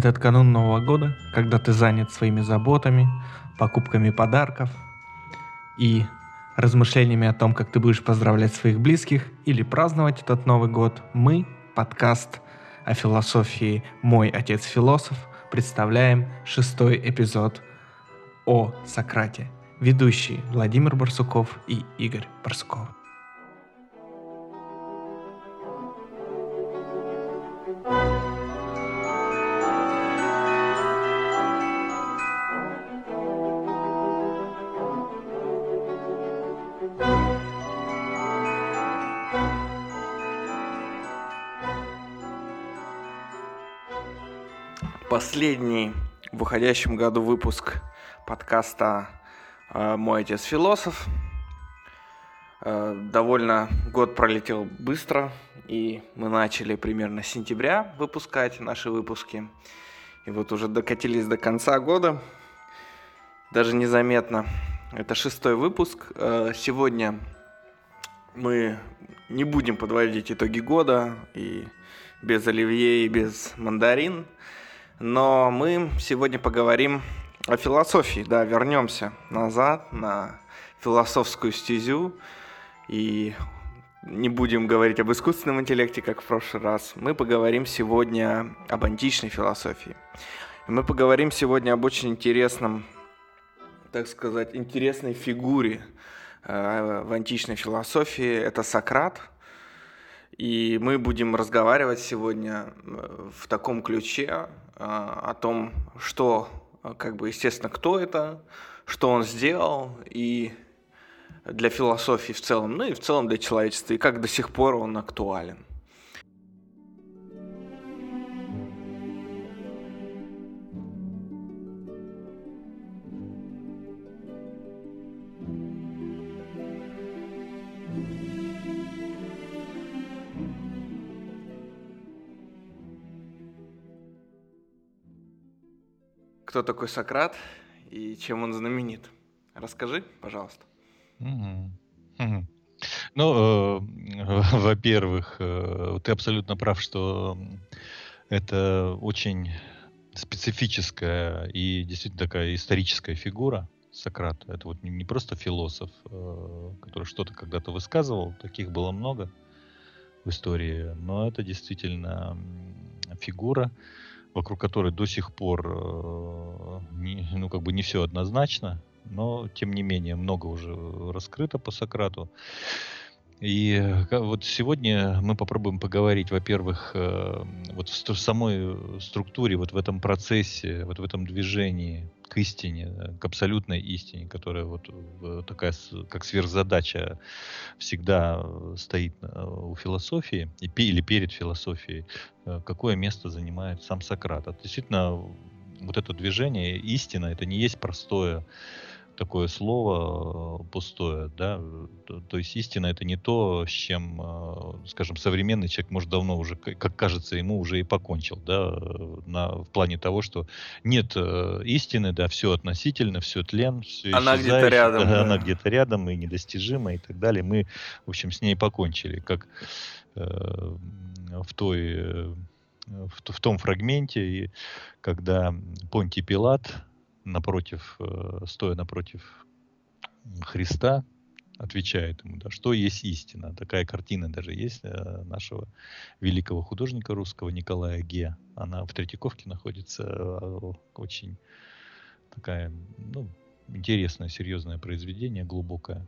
Этот канун Нового года, когда ты занят своими заботами, покупками подарков и размышлениями о том, как ты будешь поздравлять своих близких или праздновать этот Новый год, мы, подкаст о философии «Мой отец философ», представляем шестой эпизод о Сократе. Ведущие Владимир Барсуков и Игорь Барсуков. Последний в уходящем году выпуск подкаста э, «Мой отец философ». Э, довольно год пролетел быстро, и мы начали примерно с сентября выпускать наши выпуски. И вот уже докатились до конца года, даже незаметно. Это шестой выпуск. Э, сегодня мы не будем подводить итоги года и без оливье и без мандарин – но мы сегодня поговорим о философии, да, вернемся назад на философскую стезю и не будем говорить об искусственном интеллекте, как в прошлый раз. Мы поговорим сегодня об античной философии. мы поговорим сегодня об очень интересном, так сказать, интересной фигуре э, в античной философии. Это Сократ – и мы будем разговаривать сегодня э, в таком ключе о том, что, э, как бы, естественно, кто это, что он сделал, и для философии в целом, ну и в целом для человечества, и как до сих пор он актуален. Кто такой Сократ и чем он знаменит. Расскажи, пожалуйста. Ну, э, во-первых, э, ты абсолютно прав, что это очень специфическая и действительно такая историческая фигура Сократ. Это вот не просто философ, э, который что-то когда-то высказывал, таких было много в истории, но это действительно фигура, вокруг которой до сих пор э, не, ну, как бы не все однозначно, но тем не менее много уже раскрыто по Сократу. И э, вот сегодня мы попробуем поговорить, во-первых, э, вот в самой структуре, вот в этом процессе, вот в этом движении к истине, к абсолютной истине, которая вот такая, как сверхзадача всегда стоит у философии или перед философией, какое место занимает сам Сократ. Действительно, вот это движение истина, это не есть простое такое слово э, пустое, да, то, то есть истина это не то, с чем, э, скажем, современный человек может давно уже, как кажется ему, уже и покончил, да, на, в плане того, что нет э, истины, да, все относительно, все тлен, все Она где-то рядом. Да, да. Она где-то рядом и недостижима и так далее. Мы, в общем, с ней покончили, как э, в той в, в том фрагменте, когда Понтий Пилат напротив, э, стоя напротив Христа, отвечает ему, да, что есть истина. Такая картина даже есть э, нашего великого художника русского Николая Ге. Она в Третьяковке находится. Э, очень такая, ну, интересное, серьезное произведение, глубокое.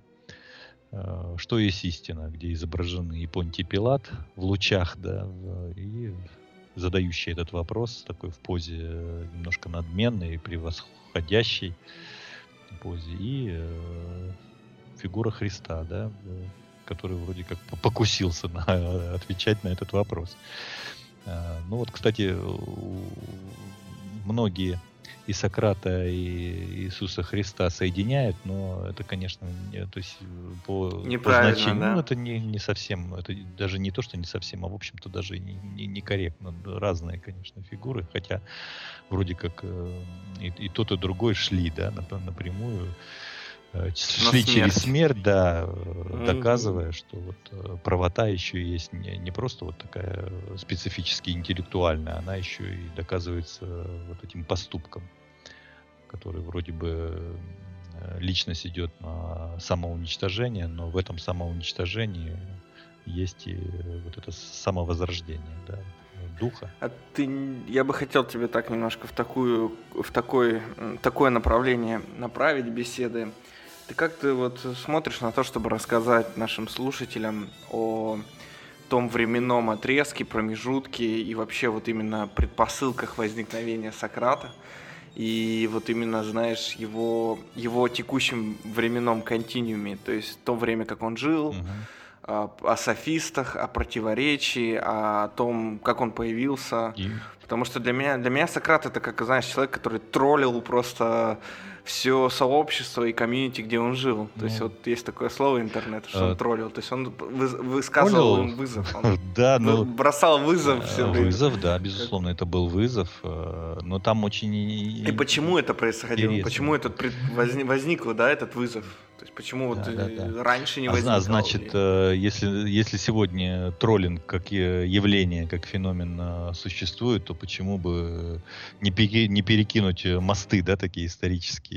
Что есть истина, где изображены и Понтий Пилат в лучах, да, и задающий этот вопрос, такой в позе немножко надменной входящей позе и э, фигура Христа, да, который вроде как покусился на отвечать на этот вопрос. А, ну вот, кстати, многие и Сократа, и Иисуса Христа соединяют, но это, конечно, не, то есть по, по значению, да? ну, это не, не совсем, это даже не то, что не совсем, а в общем-то даже не, не, некорректно. Разные, конечно, фигуры, хотя вроде как э, и, и тот, и другой шли, да, напрямую э, шли через смерть, да, mm-hmm. доказывая, что вот правота еще есть не, не просто вот такая специфически интеллектуальная, она еще и доказывается вот этим поступком, который вроде бы личность идет на самоуничтожение, но в этом самоуничтожении есть и вот это самовозрождение, да, духа. А ты, я бы хотел тебе так немножко в такую, в такой, такое направление направить беседы. Ты как ты вот смотришь на то, чтобы рассказать нашим слушателям о том временном отрезке, промежутке и вообще вот именно предпосылках возникновения Сократа? и вот именно, знаешь, его, его текущем временном континууме, то есть то время, как он жил, uh-huh о софистах, о противоречии, о том, как он появился. И... Потому что для меня, для меня Сократ это, как, знаешь, человек, который троллил просто все сообщество и комьюнити, где он жил. То есть ну. вот есть такое слово интернет, что он а. троллил. То есть он высказывал им вызов. Он да, ну, бросал вызов все Вызов, да, безусловно, это был вызов. Э, но там очень... И почему это происходило? Почему этот возник, да, этот вызов? То есть почему да, вот да, да. раньше не а возникало? А значит, э, если, если сегодня троллинг как явление, как феномен э, существует, то почему бы не, пере, не перекинуть мосты, да, такие исторические,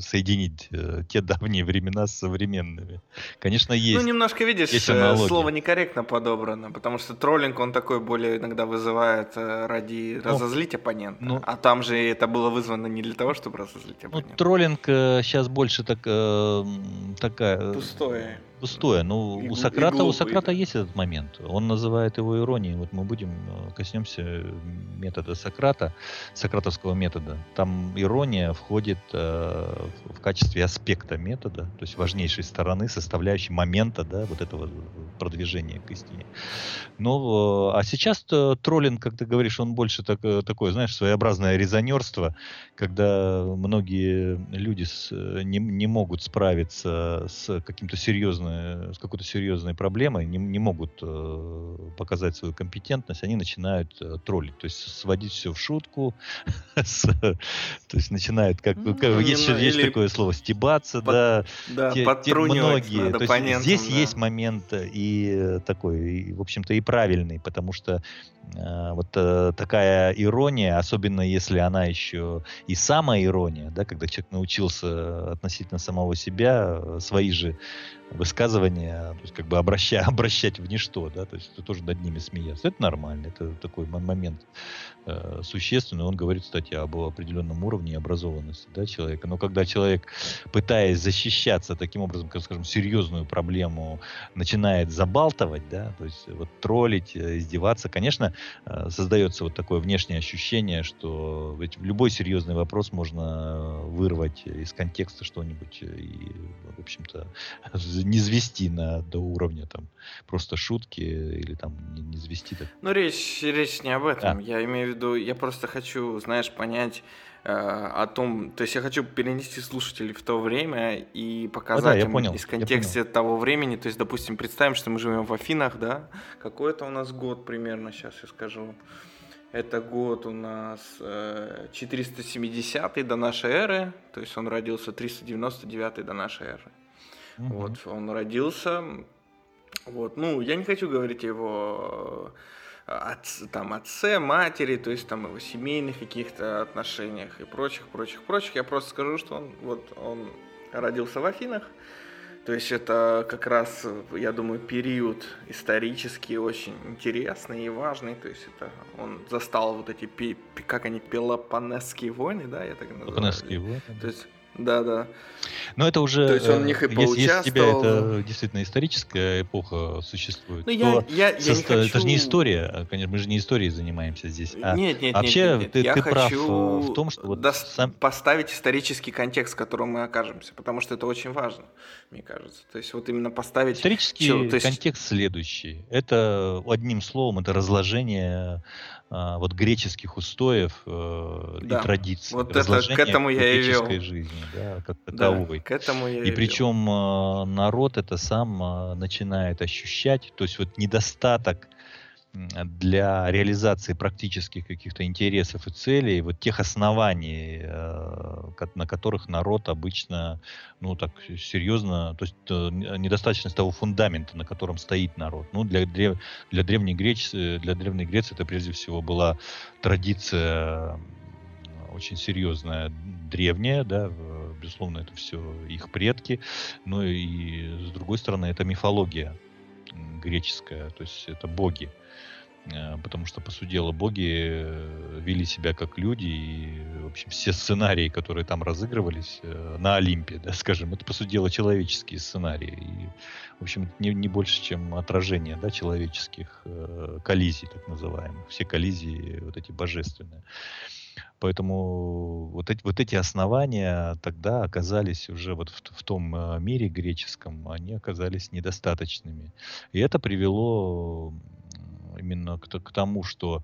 соединить э, те давние времена с современными? Конечно, есть. Ну, немножко, видишь, есть слово некорректно подобрано, потому что троллинг, он такой более иногда вызывает ради ну, разозлить оппонента. Ну, а там же это было вызвано не для того, чтобы разозлить ну, оппонента. Ну, троллинг сейчас больше так такая... Э, Пустое. Пустое. Ну, и, у Сократа, у Сократа есть этот момент. Он называет его иронией. Вот мы будем э, коснемся метода Сократа, сократовского метода. Там ирония входит э, в качестве аспекта метода, то есть важнейшей стороны, составляющей момента, да, вот этого продвижения к истине. Но, а сейчас троллинг, как ты говоришь, он больше так, э, такое, знаешь, своеобразное резонерство, когда многие люди с, не, не могут справиться с каким-то серьезной, с какой-то серьезной проблемой, не, не могут э, показать свою компетентность, они начинают э, троллить, то есть сводить все в шутку, то есть начинают, как, ну, есть, есть такое слово, стебаться, да, многие, здесь есть момент и такой, и, в общем-то, и правильный, потому что э, вот э, такая ирония, особенно если она еще и самая ирония, да, когда человек научился относительно самого себя э, свои же высказывания, то есть как бы обращать, обращать в ничто, да, то есть это тоже над ними смеяться. Это нормально, это такой момент э, существенный. Он говорит, кстати, об определенном уровне образованности да, человека. Но когда человек, пытаясь защищаться таким образом, как, скажем, серьезную проблему, начинает забалтывать, да, то есть вот троллить, э, издеваться, конечно, э, создается вот такое внешнее ощущение, что ведь любой серьезный вопрос можно вырвать из контекста что-нибудь и, в общем-то, не звести на, до уровня там просто шутки или там не, не звести. Так. Ну, речь, речь не об этом. А. Я имею в виду, я просто хочу, знаешь, понять э, о том, то есть я хочу перенести слушателей в то время и показать а, да, им понял, из контекста того времени, то есть, допустим, представим, что мы живем в Афинах, да, какой это у нас год примерно, сейчас я скажу. Это год у нас э, 470 до нашей эры, то есть он родился 399 до нашей эры. Угу. Вот, он родился. Вот, ну, я не хочу говорить его отц, там, отце, матери, то есть там его семейных каких-то отношениях и прочих, прочих, прочих. Я просто скажу, что он, вот, он родился в Афинах. То есть это как раз, я думаю, период исторический очень интересный и важный. То есть это он застал вот эти, как они, Пелопонесские войны, да, я так называю. Пелопонесские войны. То есть да, да. Но это уже, То есть он в них и если, если тебя это действительно историческая эпоха существует, ну, я, я, я со, хочу... это же не история, конечно, мы же не историей занимаемся здесь. А нет, нет, вообще нет, нет, нет. ты, я ты хочу прав в том, что вот дос... сам... поставить исторический контекст, в котором мы окажемся, потому что это очень важно, мне кажется. То есть вот именно поставить... Исторический Чего? есть... контекст следующий. Это одним словом, это разложение а, вот греческих устоев э, да. и традиций. Вот это, к этому я и вел. жизни, да, как таковой. Да, к этому я и, и причем э, народ это сам э, начинает ощущать, то есть вот недостаток для реализации практических каких-то интересов и целей, вот тех оснований, э, на которых народ обычно, ну, так серьезно, то есть э, недостаточность того фундамента, на котором стоит народ. Ну, для, для, для, древней Греции, для Древней Греции это прежде всего была традиция очень серьезная, древняя, да, безусловно, это все их предки, но и, с другой стороны, это мифология греческая, то есть это боги. Э, потому что, по сути дела, боги э, вели себя как люди, и, в общем, все сценарии, которые там разыгрывались э, на Олимпе, да, скажем, это, по сути дела, человеческие сценарии. И, в общем, не, не больше, чем отражение, да, человеческих э, коллизий, так называемых. Все коллизии вот эти божественные. Поэтому вот эти, вот эти основания тогда оказались уже вот в, в том мире греческом, они оказались недостаточными. И это привело именно к, к тому, что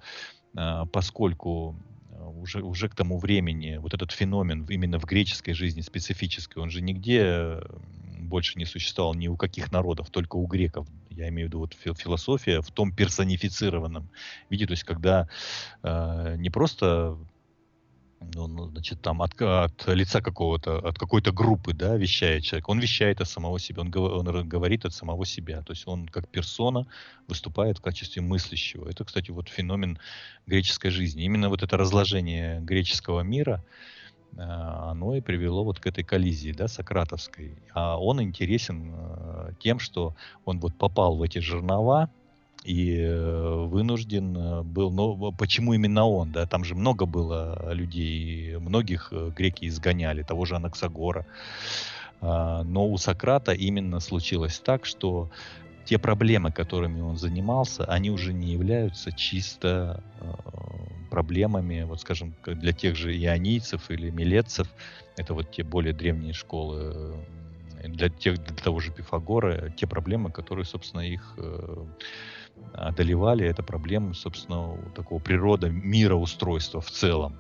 а, поскольку а, уже, уже к тому времени вот этот феномен именно в греческой жизни специфический, он же нигде больше не существовал ни у каких народов, только у греков. Я имею в виду вот философия в том персонифицированном виде, то есть когда э, не просто ну, ну, значит, там от, от лица какого-то, от какой-то группы, да, вещает человек. Он вещает от самого себя, он, он говорит от самого себя. То есть он как персона выступает в качестве мыслящего. Это, кстати, вот феномен греческой жизни. Именно вот это разложение греческого мира, э, оно и привело вот к этой коллизии, да, сократовской. А он интересен э, тем, что он вот попал в эти жернова, и э, вынужден э, был, но почему именно он, да, там же много было людей, многих э, греки изгоняли, того же Анаксагора, а, но у Сократа именно случилось так, что те проблемы, которыми он занимался, они уже не являются чисто проблемами, вот скажем, для тех же ионийцев или милетцев, это вот те более древние школы, для, тех, для того же Пифагора, те проблемы, которые, собственно, их одолевали, это проблема, собственно, такого природа мироустройства в целом.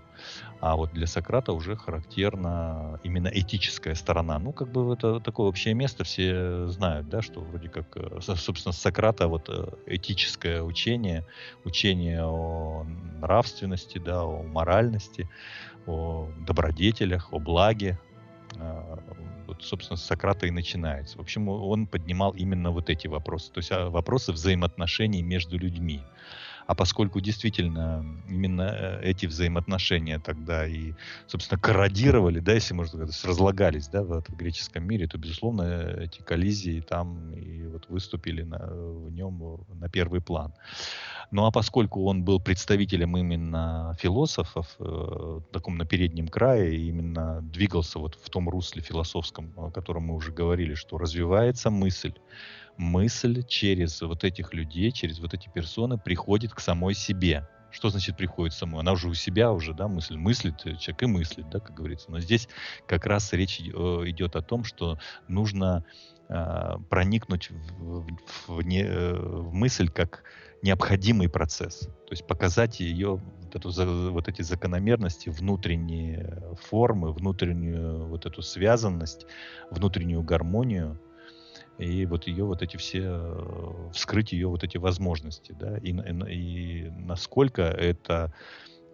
А вот для Сократа уже характерна именно этическая сторона. Ну, как бы это такое общее место, все знают, да, что вроде как, э, собственно, Сократа вот э, этическое учение, учение о нравственности, да, о моральности, о добродетелях, о благе, вот, собственно, с Сократа и начинается. В общем, он поднимал именно вот эти вопросы, то есть а, вопросы взаимоотношений между людьми. А поскольку действительно именно э, эти взаимоотношения тогда и, собственно, корродировали, да, если можно сказать, разлагались, да, в, в греческом мире, то, безусловно, эти коллизии там и вот выступили на, в нем на первый план. Ну а поскольку он был представителем именно философов, э, таком на переднем крае, именно двигался вот в том русле философском, о котором мы уже говорили, что развивается мысль, мысль через вот этих людей, через вот эти персоны приходит к самой себе. Что значит приходит самой? Она уже у себя уже, да, мысль мыслит, человек и мыслит, да, как говорится. Но здесь как раз речь идет о том, что нужно э, проникнуть в, в, в, не, э, в мысль как необходимый процесс. То есть показать ее, вот, эту, вот эти закономерности, внутренние формы, внутреннюю вот эту связанность, внутреннюю гармонию, и вот ее вот эти все, э, вскрыть ее вот эти возможности, да, и, и, и насколько это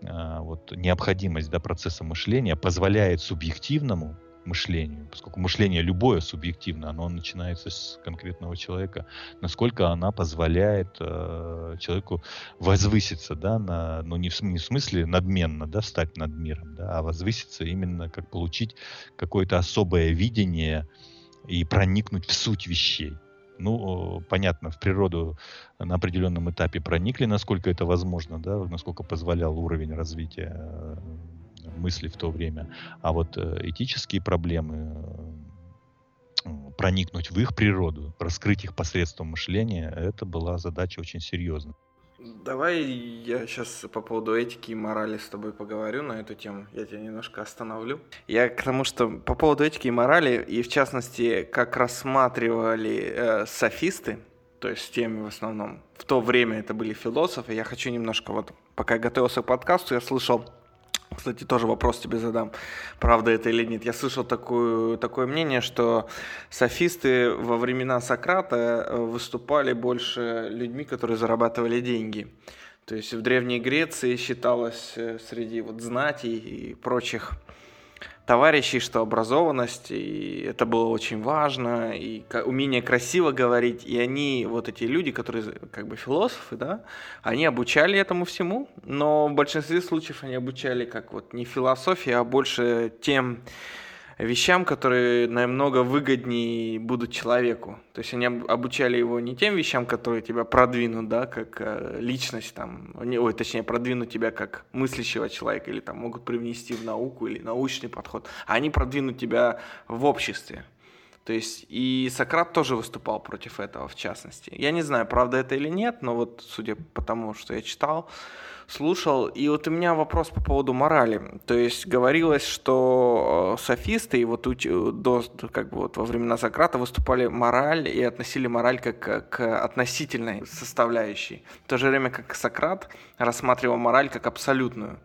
а, вот необходимость да, процесса мышления позволяет субъективному мышлению, поскольку мышление любое субъективно, оно начинается с конкретного человека, насколько она позволяет э, человеку возвыситься, да, на, ну не в, не в смысле надменно, да, стать над миром, да, а возвыситься именно как получить какое-то особое видение и проникнуть в суть вещей. Ну, понятно, в природу на определенном этапе проникли, насколько это возможно, да, насколько позволял уровень развития э, мысли в то время. А вот э, этические проблемы, э, проникнуть в их природу, раскрыть их посредством мышления, это была задача очень серьезная. Давай я сейчас по поводу этики и морали с тобой поговорю на эту тему. Я тебя немножко остановлю. Я к тому, что по поводу этики и морали, и в частности, как рассматривали э, софисты, то есть теми в основном, в то время это были философы, я хочу немножко, вот пока я готовился к подкасту, я слышал кстати, тоже вопрос тебе задам, правда это или нет. Я слышал такую, такое мнение, что софисты во времена Сократа э, выступали больше людьми, которые зарабатывали деньги. То есть в Древней Греции считалось э, среди вот знатей и прочих товарищей, что образованность, и это было очень важно, и умение красиво говорить, и они, вот эти люди, которые как бы философы, да, они обучали этому всему, но в большинстве случаев они обучали как вот не философии, а больше тем вещам, которые намного выгоднее будут человеку. То есть они обучали его не тем вещам, которые тебя продвинут, да, как э, личность, там, ой, точнее, продвинут тебя как мыслящего человека, или там могут привнести в науку или научный подход, а они продвинут тебя в обществе. То есть и Сократ тоже выступал против этого, в частности. Я не знаю, правда это или нет, но вот судя по тому, что я читал, слушал. И вот у меня вопрос по поводу морали. То есть говорилось, что э, софисты и вот до, как бы вот во времена Сократа выступали мораль и относили мораль как к относительной составляющей. В то же время как Сократ рассматривал мораль как абсолютную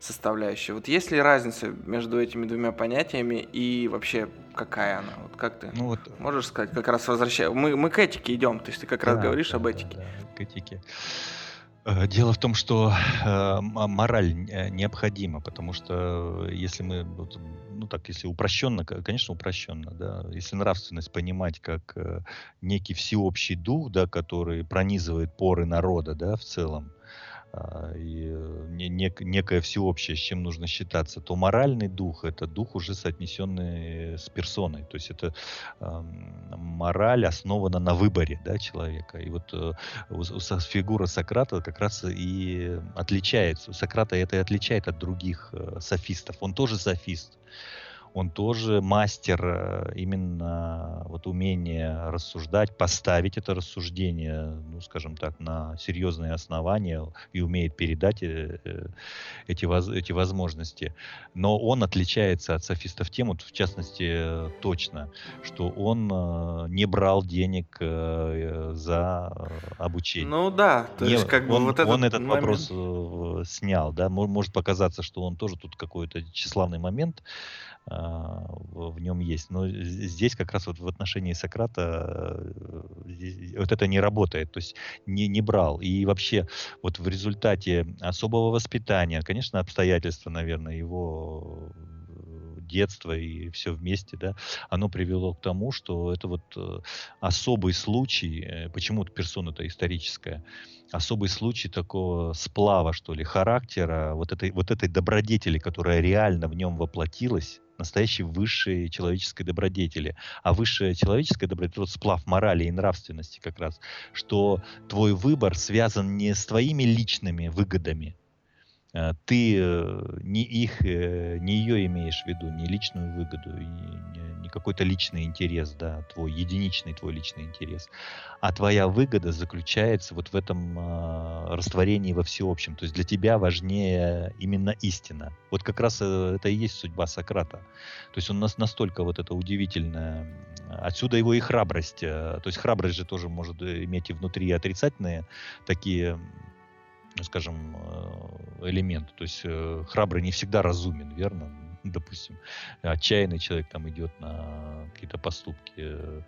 составляющую. Вот есть ли разница между этими двумя понятиями и вообще какая она? Вот как ты ну, вот, можешь сказать, как раз возвращая... Мы, мы к этике идем, то есть ты как да, раз говоришь да, об этике. Да, да, к этике. Э, дело в том, что э, мораль э, необходима, потому что если мы, ну так, если упрощенно, конечно, упрощенно, да, если нравственность понимать как некий всеобщий дух, да, который пронизывает поры народа, да, в целом, и э, нек, некое всеобщее, с чем нужно считаться, то моральный дух это дух уже соотнесенный с персоной. То есть это э, мораль основана на выборе да, человека. И вот э, фигура Сократа как раз и отличается. Сократа это и отличает от других э, софистов. Он тоже софист он тоже мастер э, именно вот умения рассуждать, поставить это рассуждение, ну, скажем так, на серьезные основания и умеет передать э, э, эти, эти возможности. Но он отличается от софистов тем, вот в частности, точно, что он не брал денег за обучение. Ну да, то не, есть как бы он, вот этот он этот момент... вопрос снял, да, может показаться, что он тоже тут какой-то тщеславный момент в нем есть. Но здесь как раз вот в отношении Сократа э, вот это не работает, то есть не, не брал. И вообще вот в результате особого воспитания, конечно, обстоятельства, наверное, его детства и все вместе, да, оно привело к тому, что это вот э, особый случай, э, почему-то персона-то историческая, особый случай такого сплава, что ли, характера, вот этой, вот этой добродетели, которая реально в нем воплотилась, настоящей высшей человеческой добродетели. А высшая человеческая добродетель, вот сплав морали и нравственности как раз, что твой выбор связан не с твоими личными выгодами, ты э, не их, э, не ее имеешь в виду, не личную выгоду, не какой-то личный интерес, да, твой единичный твой личный интерес, а твоя выгода заключается вот в этом э, растворении во всеобщем. То есть для тебя важнее именно истина. Вот как раз это и есть судьба Сократа. То есть он нас настолько вот это удивительное, отсюда его и храбрость. То есть храбрость же тоже может иметь и внутри отрицательные такие скажем, э, элемент. То есть э, храбрый не всегда разумен, верно? Допустим, отчаянный человек там идет на какие-то поступки, э,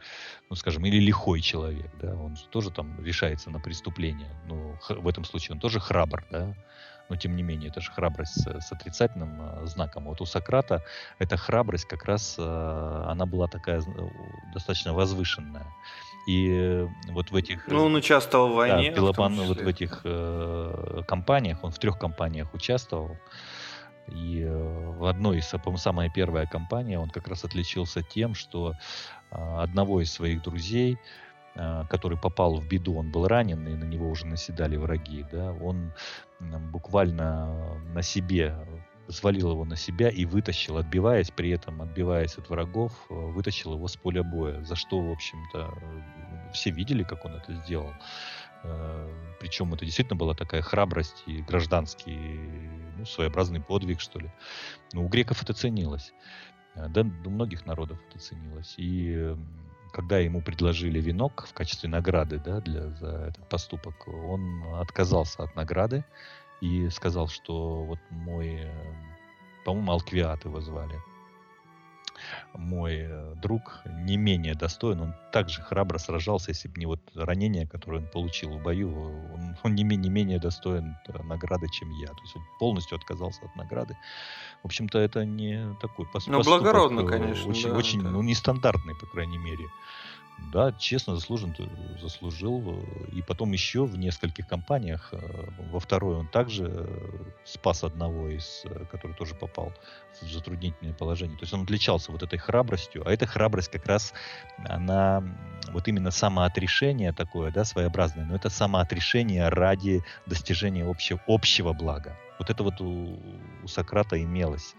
ну, скажем, или лихой человек, да, он тоже там решается на преступление. Но в этом случае он тоже храбр, да, но тем не менее, это же храбрость с, с отрицательным знаком. Вот у Сократа эта храбрость как раз, она была такая достаточно возвышенная. И вот в этих... Ну, он участвовал в войне. Да, Пелопон, вот в этих э, компаниях, он в трех компаниях участвовал. И э, в одной из, по-моему, самая первая компания, он как раз отличился тем, что э, одного из своих друзей, э, который попал в беду, он был ранен, и на него уже наседали враги, да, он буквально на себе свалил его на себя и вытащил, отбиваясь, при этом отбиваясь от врагов, э, вытащил его с поля боя. За что, в общем-то, э, все видели, как он это сделал. Э, Причем это действительно была такая храбрость и гражданский, ну, своеобразный подвиг, что ли. Но у греков это ценилось. Да, у многих народов это ценилось. И когда ему предложили венок в качестве награды да, для, за этот поступок, он отказался от награды и сказал, что вот мой, э, по-моему, Алквиат его звали. мой э, друг не менее достоин. Он также храбро сражался, если бы не вот ранение, которое он получил в бою, он, он не, не менее достоин э, награды, чем я. То есть он полностью отказался от награды. В общем-то, это не такой поступок. Ну, благородно, конечно. Очень, да, очень да. ну, нестандартный, по крайней мере. Да, честно заслужен, заслужил. И потом еще в нескольких компаниях. Э, во второй он также э, спас одного из, э, который тоже попал в затруднительное положение. То есть он отличался вот этой храбростью. А эта храбрость как раз, она вот именно самоотрешение такое, да, своеобразное. Но это самоотрешение ради достижения общего, общего блага. Вот это вот у, у Сократа имелось.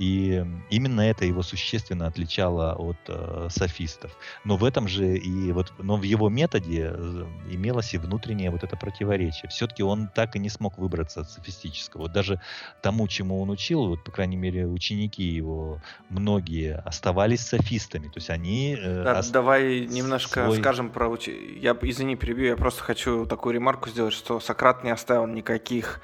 И именно это его существенно отличало от э, софистов. Но в этом же и вот, но в его методе э, имелось и внутреннее вот это противоречие. Все-таки он так и не смог выбраться от софистического. Вот даже тому, чему он учил, вот по крайней мере ученики его многие оставались софистами, то есть они. Э, да, ост... Давай немножко свой... скажем про уч... Я извини перебью, я просто хочу такую ремарку сделать, что Сократ не оставил никаких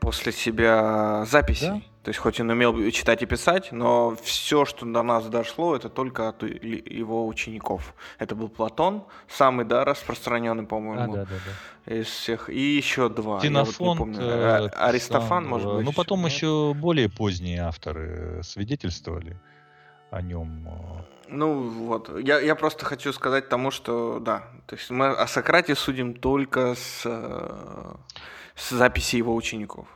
после себя записей. Да? То есть хоть он умел читать и писать, но все, что до нас дошло, это только от его учеников. Это был Платон, самый, да, распространенный, по-моему, да, да, да, да. из всех. И еще два. Ксенофонт, вот э, Аристофан, сам, может быть. Ну, потом нет? еще более поздние авторы свидетельствовали о нем. Ну вот, я, я просто хочу сказать тому, что да, то есть мы о Сократе судим только с, э, с записи его учеников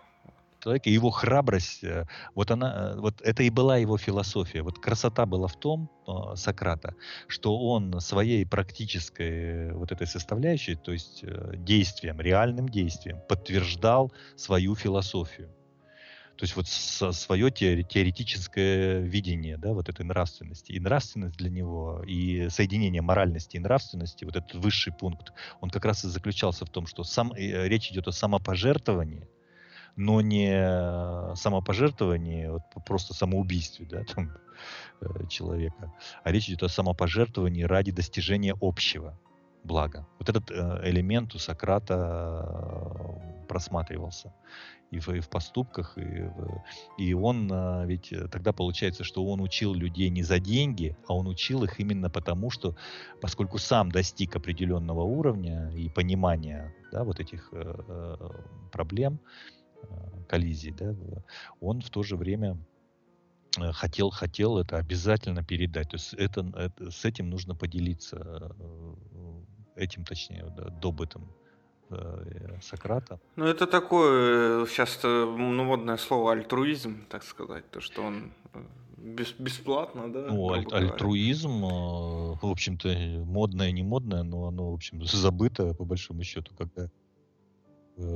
человека, его храбрость, э, вот она, э, вот это и была его философия. Вот красота была в том, э, Сократа, что он своей практической вот этой составляющей, то есть действием, реальным действием, подтверждал свою философию. То есть вот свое теоретическое видение да, вот этой нравственности. И нравственность для него, и соединение моральности и нравственности, вот этот высший пункт, он как раз и заключался в том, что сам, речь идет о самопожертвовании – но не самопожертвование, вот просто самоубийстве да, там, э, человека, а речь идет о самопожертвовании ради достижения общего блага. Вот этот э, элемент у Сократа э, просматривался и в, и в поступках, и, в, и он ведь тогда получается, что он учил людей не за деньги, а он учил их именно потому, что поскольку сам достиг определенного уровня и понимания да, вот этих э, проблем, коллизии, да, он в то же время э, хотел, хотел это обязательно передать. То есть это, это, с этим нужно поделиться, э, этим, точнее, да, добытым э, Сократа. Ну, это такое сейчас ну, модное слово альтруизм, так сказать, то, что он без, бесплатно, да? Ну, аль- альтруизм, в общем-то, модное, не модное, но оно, в общем, забыто, по большому счету, когда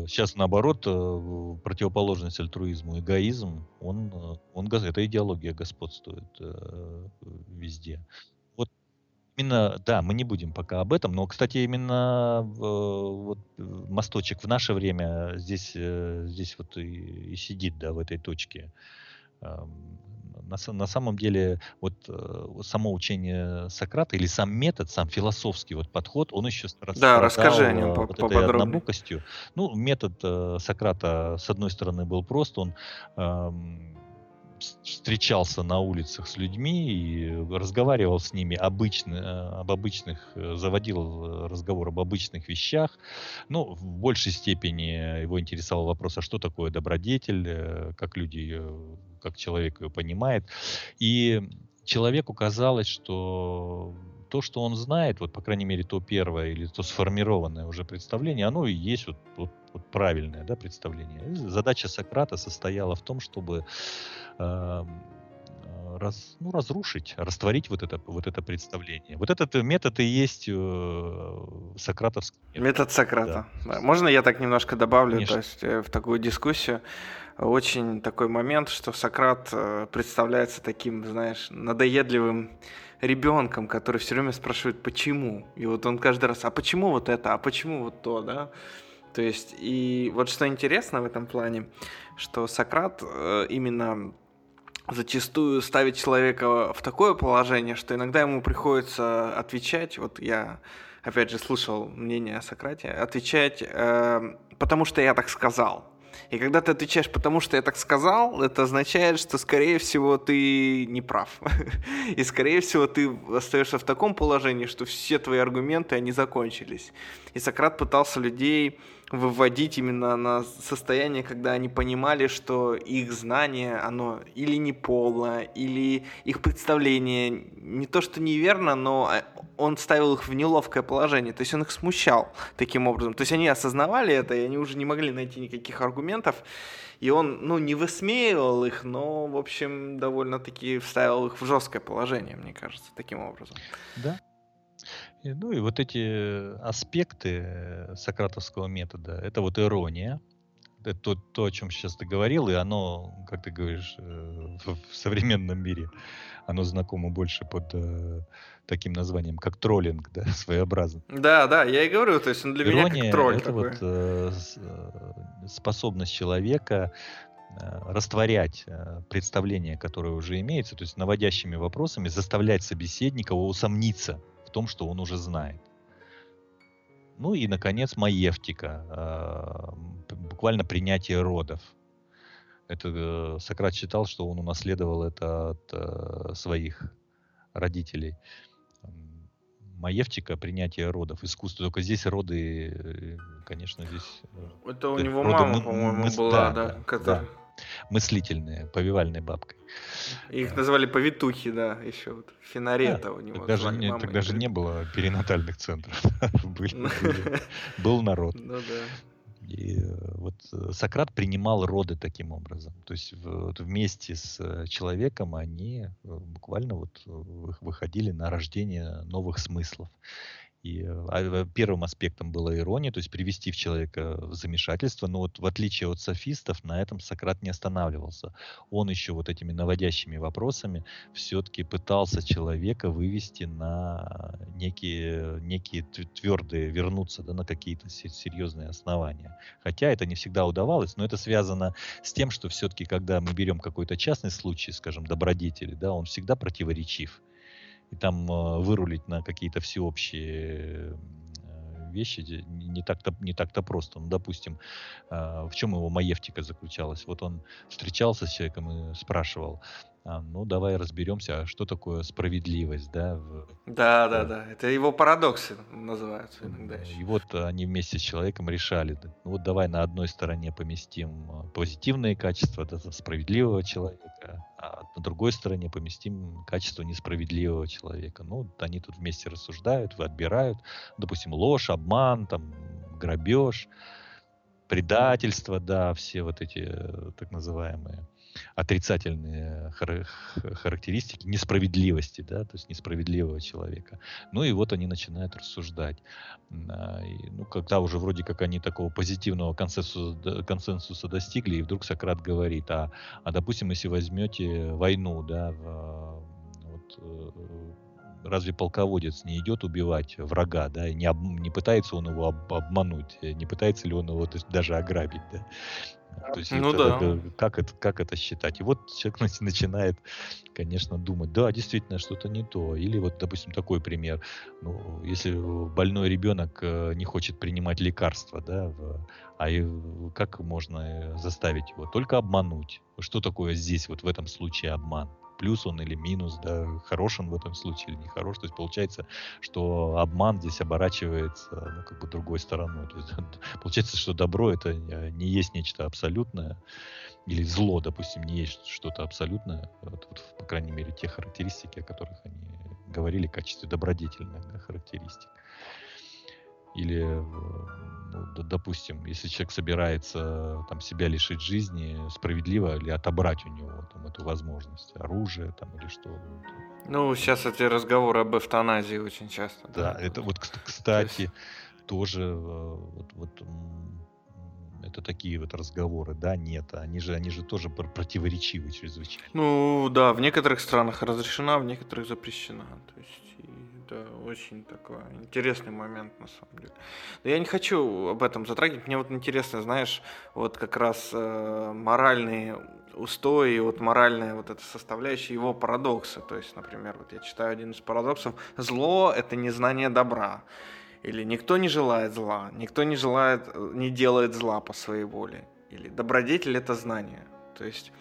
Сейчас, наоборот, э, противоположность альтруизму, эгоизм, он, э, он, эта идеология господствует э, везде. Вот именно, да, мы не будем пока об этом, но, кстати, именно вот, мосточек в наше время здесь, здесь вот и, и сидит, да, в этой точке на, на самом деле вот э, само учение Сократа или сам метод, сам философский вот подход, он еще да, расскажи о нем э, вот этой однобокостью. Ну, метод э, Сократа, с одной стороны, был прост, он э, встречался на улицах с людьми и разговаривал с ними обычно, э, об обычных, заводил разговор об обычных вещах. Ну, в большей степени его интересовал вопрос, а что такое добродетель, как люди ее, как человек ее понимает. И человеку казалось, что то, что он знает, вот, по крайней мере, то первое или то сформированное уже представление, оно и есть вот, вот, вот правильное да, представление. Задача Сократа состояла в том, чтобы э, раз, ну, разрушить, растворить вот это, вот это представление. Вот этот метод и есть э, сократовский метод. Метод Сократа. Да. Можно я так немножко добавлю, Конечно. то есть э, в такую дискуссию? Очень такой момент, что Сократ э, представляется таким, знаешь, надоедливым ребенком, который все время спрашивает, почему. И вот он каждый раз, а почему вот это, а почему вот то, да? То есть, и вот что интересно в этом плане, что Сократ э, именно зачастую ставит человека в такое положение, что иногда ему приходится отвечать, вот я опять же слышал мнение о Сократе, отвечать, э, потому что я так сказал. И когда ты отвечаешь, потому что я так сказал, это означает, что, скорее всего, ты не прав. И, скорее всего, ты остаешься в таком положении, что все твои аргументы, они закончились. И Сократ пытался людей выводить именно на состояние, когда они понимали, что их знание, оно или не полно, или их представление не то что неверно, но а, он ставил их в неловкое положение, то есть он их смущал таким образом. То есть они осознавали это, и они уже не могли найти никаких аргументов, и он, ну, не высмеивал их, но, в общем, довольно-таки вставил их в жесткое положение, мне кажется, таким образом. Да, и, ну и вот эти аспекты э, сократовского метода, это вот ирония, это то, то, о чем сейчас ты говорил, и оно, как ты говоришь, э, в, в современном мире, оно знакомо больше под э, таким названием, как троллинг, да, своеобразно. Да, да, я и говорю, то есть для Ирония меня как тролль это такой. вот э, способность человека растворять представление, которое уже имеется, то есть наводящими вопросами заставлять собеседника усомниться том, что он уже знает. Ну и, наконец, маевтика, э, буквально принятие родов. Это э, Сократ считал, что он унаследовал это от э, своих родителей. Маевтика, принятие родов, искусство. Только здесь роды, конечно, здесь... Это у него мама, по-моему, была, да, да, да мыслительные, повивальной бабкой. Их называли повитухи, да, еще вот Финарета у него. Тогда, же не, тогда же не было перинатальных центров. Был народ. Ну да. И э, вот э, Сократ принимал роды таким образом. То есть вот вместе с э, человеком они буквально вот выходили на рождение новых смыслов. И а, первым аспектом была ирония, то есть привести в человека в замешательство. Но вот в отличие от софистов, на этом Сократ не останавливался. Он еще вот этими наводящими вопросами все-таки пытался человека вывести на некие, некие твердые, вернуться да, на какие-то серьезные основания. Хотя это не всегда удавалось, но это связано с тем, что все-таки, когда мы берем какой-то частный случай, скажем, добродетели, да, он всегда противоречив и там э, вырулить на какие-то всеобщие э, вещи не так-то не так-то просто. Ну, допустим, э, в чем его маевтика заключалась? Вот он встречался с человеком и спрашивал, ну давай разберемся, а что такое справедливость, да? В, да, да, да. Это его парадоксы называются иногда. Еще. И вот они вместе с человеком решали, ну вот давай на одной стороне поместим позитивные качества да, справедливого человека, а на другой стороне поместим качество несправедливого человека. Ну, они тут вместе рассуждают, отбирают, допустим, ложь, обман, там, грабеж, предательство, да, все вот эти э, так называемые отрицательные хар- характеристики несправедливости, да, то есть несправедливого человека. Ну и вот они начинают рассуждать. А, и, ну, когда уже вроде как они такого позитивного консенсуса, консенсуса достигли, и вдруг Сократ говорит, а, а допустим, если возьмете войну, да, в, вот, э, разве полководец не идет убивать врага, да, не, об, не пытается он его об, обмануть, не пытается ли он его то есть, даже ограбить, да? То есть ну, это, да. как, это, как это считать? И вот человек начинает, конечно, думать, да, действительно, что-то не то. Или вот, допустим, такой пример. Ну, если больной ребенок э, не хочет принимать лекарства, да, в, а и, как можно заставить его? Только обмануть. Что такое здесь, вот в этом случае обман? Плюс он или минус, да, хорош он в этом случае или не хорош. То есть получается, что обман здесь оборачивается, ну, как бы другой стороной. То есть, получается, что добро это не есть нечто абсолютное, или зло, допустим, не есть что-то абсолютное, вот, вот, по крайней мере, те характеристики, о которых они говорили в качестве добродетельных да, характеристик. Или, ну, допустим, если человек собирается там, себя лишить жизни, справедливо ли отобрать у него там, эту возможность, оружие там, или что? Ну, сейчас эти разговоры об эвтаназии очень часто. Да, да это вот, кстати, есть... тоже э, вот, вот, это такие вот разговоры, да, нет, они же, они же тоже противоречивы чрезвычайно. Ну, да, в некоторых странах разрешена, в некоторых запрещена. То есть это очень такой интересный момент, на самом деле. Но я не хочу об этом затрагивать. Мне вот интересно, знаешь, вот как раз э, моральные устои, вот моральная вот эта составляющая его парадокса. То есть, например, вот я читаю один из парадоксов. Зло — это незнание добра. Или никто не желает зла, никто не желает, не делает зла по своей воле. или добродетель это знание. То есть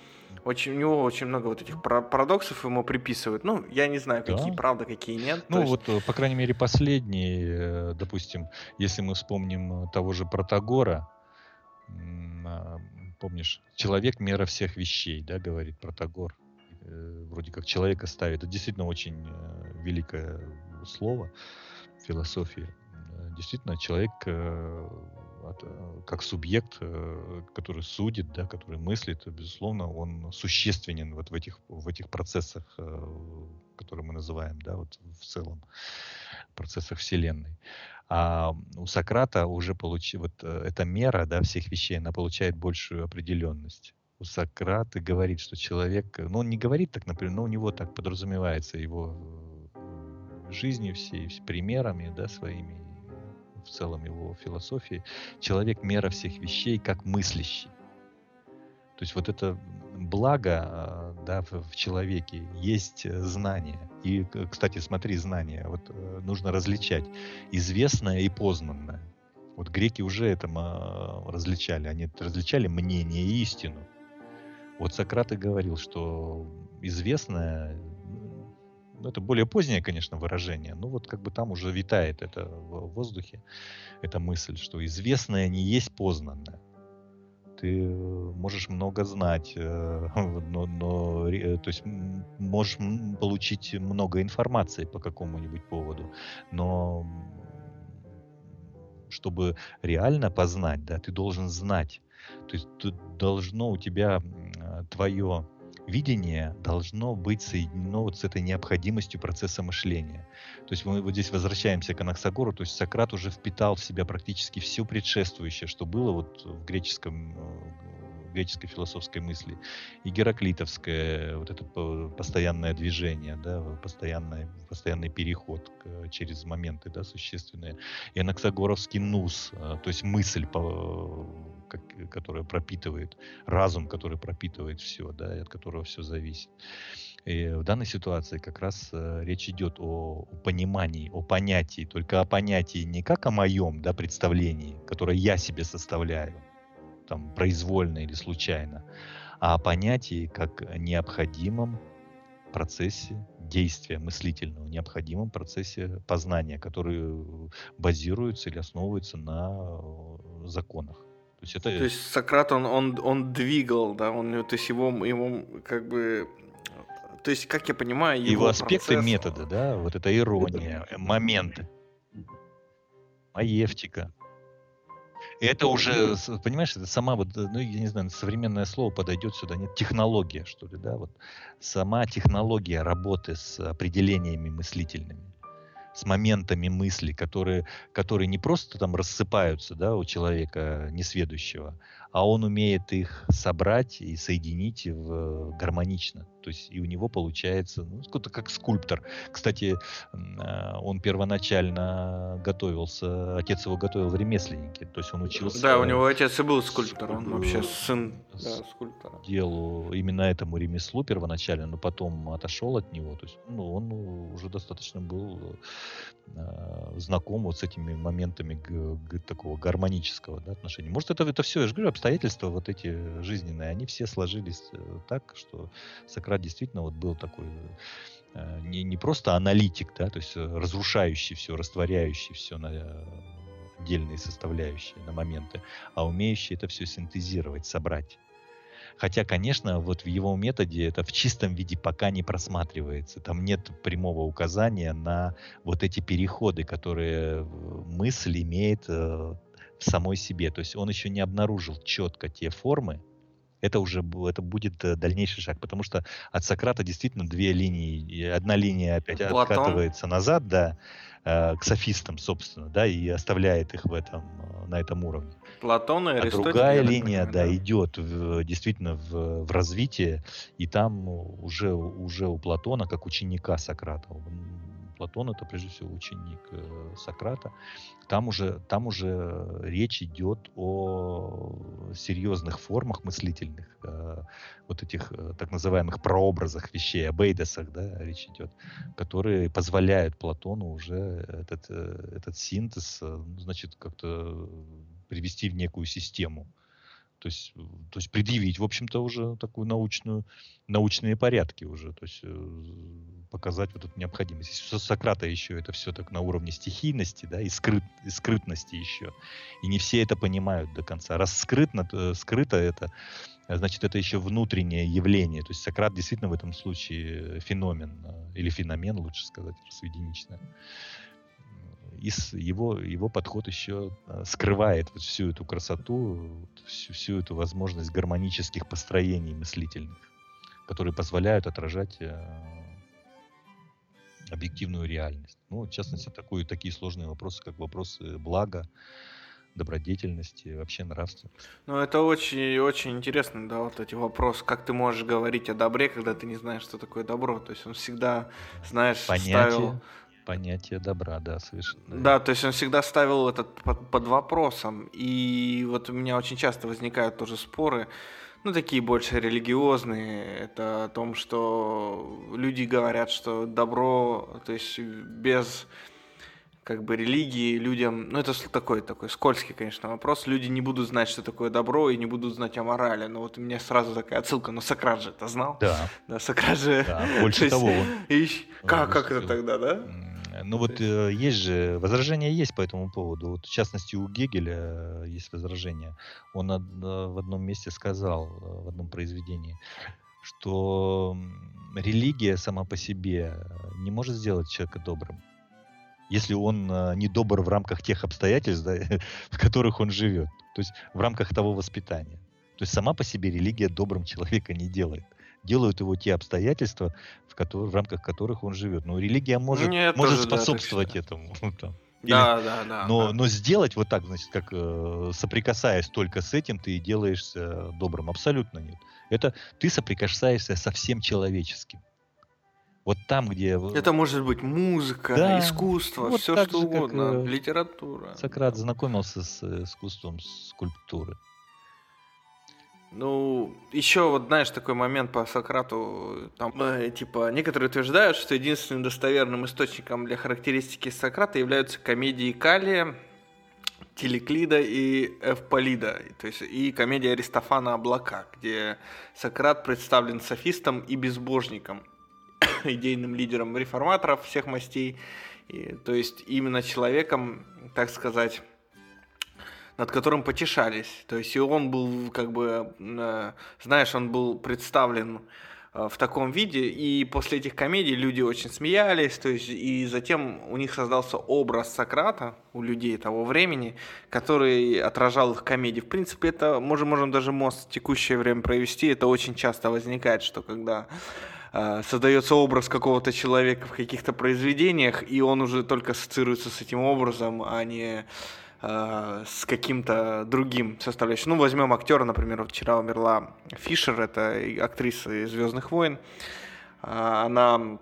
очень, у него очень много вот этих парадоксов ему приписывают. Ну, я не знаю, какие да. правда, какие нет. Ну, вот, э, по крайней мере, последние, э, допустим, если мы вспомним того же Протагора, а, помнишь, человек мера всех вещей, да, говорит Протагор. Э, вроде как человека ставит. Это действительно очень великое слово в философии. Действительно, человек Э, как субъект, э, который судит, да, который мыслит, безусловно, он существенен вот в этих, в этих процессах, э, которые мы называем, да, вот в целом, процессах Вселенной. А у Сократа уже получи, вот эта мера да, всех вещей, она получает большую определенность. У Сократа говорит, что человек, ну он не говорит так, например, но у него так подразумевается его жизнью всей, примерами, да, своими в целом его философии, человек мера всех вещей как мыслящий. То есть вот это благо а, да, в, человеке есть э, знание. И, кстати, смотри, знание. Вот э, нужно различать известное и познанное. Вот греки уже это различали. Они различали мнение и истину. Вот Сократ и говорил, что известное это более позднее, конечно, выражение, но вот как бы там уже витает это в воздухе, эта мысль, что известное не есть познанное. Ты можешь много знать, э, но, но то есть можешь получить много информации по какому-нибудь поводу, но чтобы реально познать, да, ты должен знать. То есть тут должно у тебя твое видение должно быть соединено вот с этой необходимостью процесса мышления. То есть мы вот здесь возвращаемся к Анаксагору, то есть Сократ уже впитал в себя практически все предшествующее, что было вот в греческом э, греческой философской мысли. И гераклитовское, вот это постоянное движение, да, постоянный, постоянный переход через моменты да, существенные. И анаксагоровский нус, э, то есть мысль, по, как, которая пропитывает, разум, который пропитывает все, да, и от которого все зависит. И в данной ситуации как раз э, речь идет о, о понимании, о понятии, только о понятии не как о моем да, представлении, которое я себе составляю, там, произвольно или случайно, а о понятии как необходимом процессе действия мыслительного, необходимом процессе познания, который базируется или основывается на э, законах. То есть, это... то есть Сократ, он, он, он двигал, да, он, то есть его, его как бы то есть, как я понимаю, его, его аспекты процесс... метода, да, вот это ирония, моменты, маевтика. Это уже, понимаешь, это сама вот, ну, я не знаю, современное слово подойдет сюда, нет, технология, что ли, да, вот. Сама технология работы с определениями мыслительными с моментами мысли, которые, которые не просто там рассыпаются да, у человека несведущего, а он умеет их собрать и соединить в, гармонично. То есть и у него получается, ну, как скульптор. Кстати, а, он первоначально готовился, отец его готовил в ремесленнике, то есть он учился... Да, у него отец и был скульптор, он вообще сын да, скульптора. Делу именно этому ремеслу первоначально, но потом отошел от него, то есть ну, он уже достаточно был э, знаком вот с этими моментами такого гармонического да, отношения. Может, это, это все, я же говорю, обстоятельства вот эти жизненные, они все сложились э, так, что Сократ Сократ действительно вот был такой э, не, не просто аналитик, да, то есть э, разрушающий все, растворяющий все на э, отдельные составляющие, на моменты, а умеющий это все синтезировать, собрать. Хотя, конечно, вот в его методе это в чистом виде пока не просматривается. Там нет прямого указания на вот эти переходы, которые мысль имеет в самой себе. То есть он еще не обнаружил четко те формы, это уже это будет э, дальнейший шаг, потому что от Сократа действительно две линии, одна линия опять Платон. откатывается назад, да, э, к софистам, собственно, да, и оставляет их в этом, э, на этом уровне. Платон и а другая линия, да, да, идет в, действительно в, в развитие, и там уже, уже у Платона, как ученика Сократа, Платон это прежде всего ученик э, Сократа. Там уже, там уже речь идет о серьезных формах мыслительных, э, вот этих э, так называемых прообразах вещей, об эйдесах, да, речь идет, которые позволяют Платону уже этот, этот синтез, значит, как-то привести в некую систему. То есть, то есть предъявить, в общем-то, уже такую научную, научные порядки уже, то есть э, показать вот эту необходимость. Если у Сократа еще это все так на уровне стихийности, да, и, скрыт, и скрытности еще, и не все это понимают до конца. Раз скрытно, скрыто это, значит, это еще внутреннее явление. То есть Сократ действительно в этом случае феномен, или феномен, лучше сказать, раз единичное и его, его подход еще а, скрывает вот всю эту красоту, всю, всю эту возможность гармонических построений мыслительных, которые позволяют отражать а, объективную реальность. Ну, в частности, такую, такие сложные вопросы, как вопросы блага, добродетельности, вообще нравственности. Ну, это очень, очень интересно, да, вот эти вопросы. Как ты можешь говорить о добре, когда ты не знаешь, что такое добро? То есть он всегда, знаешь, Понятие. ставил Понятие добра, да, совершенно. Да, то есть он всегда ставил этот под, под вопросом. И вот у меня очень часто возникают тоже споры, ну, такие больше религиозные. Это о том, что люди говорят, что добро, то есть без как бы религии людям, ну это такой такой скользкий, конечно, вопрос. Люди не будут знать, что такое добро, и не будут знать о морали. Но вот у меня сразу такая отсылка, но Сократ же это знал. Да. Да, Сократ же. Да, больше того. Как, как это тогда, да? Ну вот э, есть же, возражения есть по этому поводу. Вот, в частности, у Гегеля есть возражение. Он од, в одном месте сказал, в одном произведении, что религия сама по себе не может сделать человека добрым если он не добр в рамках тех обстоятельств, да, в которых он живет, то есть в рамках того воспитания. То есть сама по себе религия добрым человека не делает делают его те обстоятельства, в, которые, в рамках которых он живет. Но религия может, Нет, может тоже, способствовать да, этому. Там. Или, да, да, да. Но, да. но сделать вот так, значит, как э, соприкасаясь только с этим, ты и делаешься добрым. Абсолютно нет. Это ты соприкасаешься со всем человеческим. Вот там, где... Это может быть музыка, да, искусство, вот все что же, угодно, как, э, литература. Сократ знакомился с э, искусством скульптуры. Ну, еще вот знаешь такой момент по Сократу, там э, типа некоторые утверждают, что единственным достоверным источником для характеристики Сократа являются комедии Калия, Телеклида и Эвполида, то есть и комедия Аристофана «Облака», где Сократ представлен софистом и безбожником, идейным лидером реформаторов всех мастей, и, то есть именно человеком, так сказать, над которым потешались. То есть и он был, как бы, э, знаешь, он был представлен э, в таком виде, и после этих комедий люди очень смеялись, то есть и затем у них создался образ Сократа у людей того времени, который отражал их комедии. В принципе, это можем, можем даже мост в текущее время провести, это очень часто возникает, что когда э, создается образ какого-то человека в каких-то произведениях, и он уже только ассоциируется с этим образом, а не Э, с каким-то другим составляющим. Ну, возьмем актера, например, вчера умерла Фишер, это актриса из Звездных войн. Э, она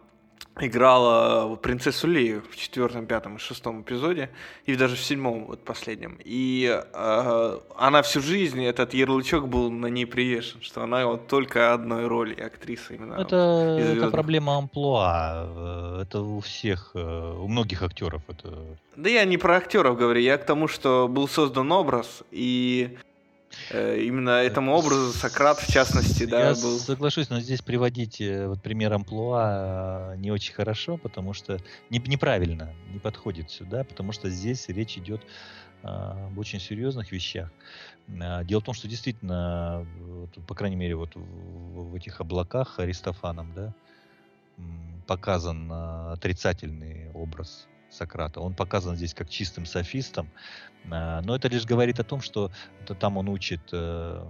играла принцессу Лею в четвертом, пятом и шестом эпизоде, и даже в седьмом, вот последнем. И э, она всю жизнь, этот ярлычок был на ней привешен, что она вот только одной роли актриса именно. Это, это проблема амплуа. Э, это у всех, э, у многих актеров это. Да я не про актеров говорю, я к тому, что был создан образ, и именно этому образу Сократ, в частности, да, Я был... соглашусь, но здесь приводить э, вот пример амплуа э, не очень хорошо, потому что не, неправильно, не подходит сюда, потому что здесь речь идет об очень серьезных вещах. Дело в том, что действительно, по крайней мере, вот в, в этих облаках Аристофаном, да, показан отрицательный образ Сократа. Он показан здесь как чистым софистом, а, но это лишь говорит о том, что там он учит э,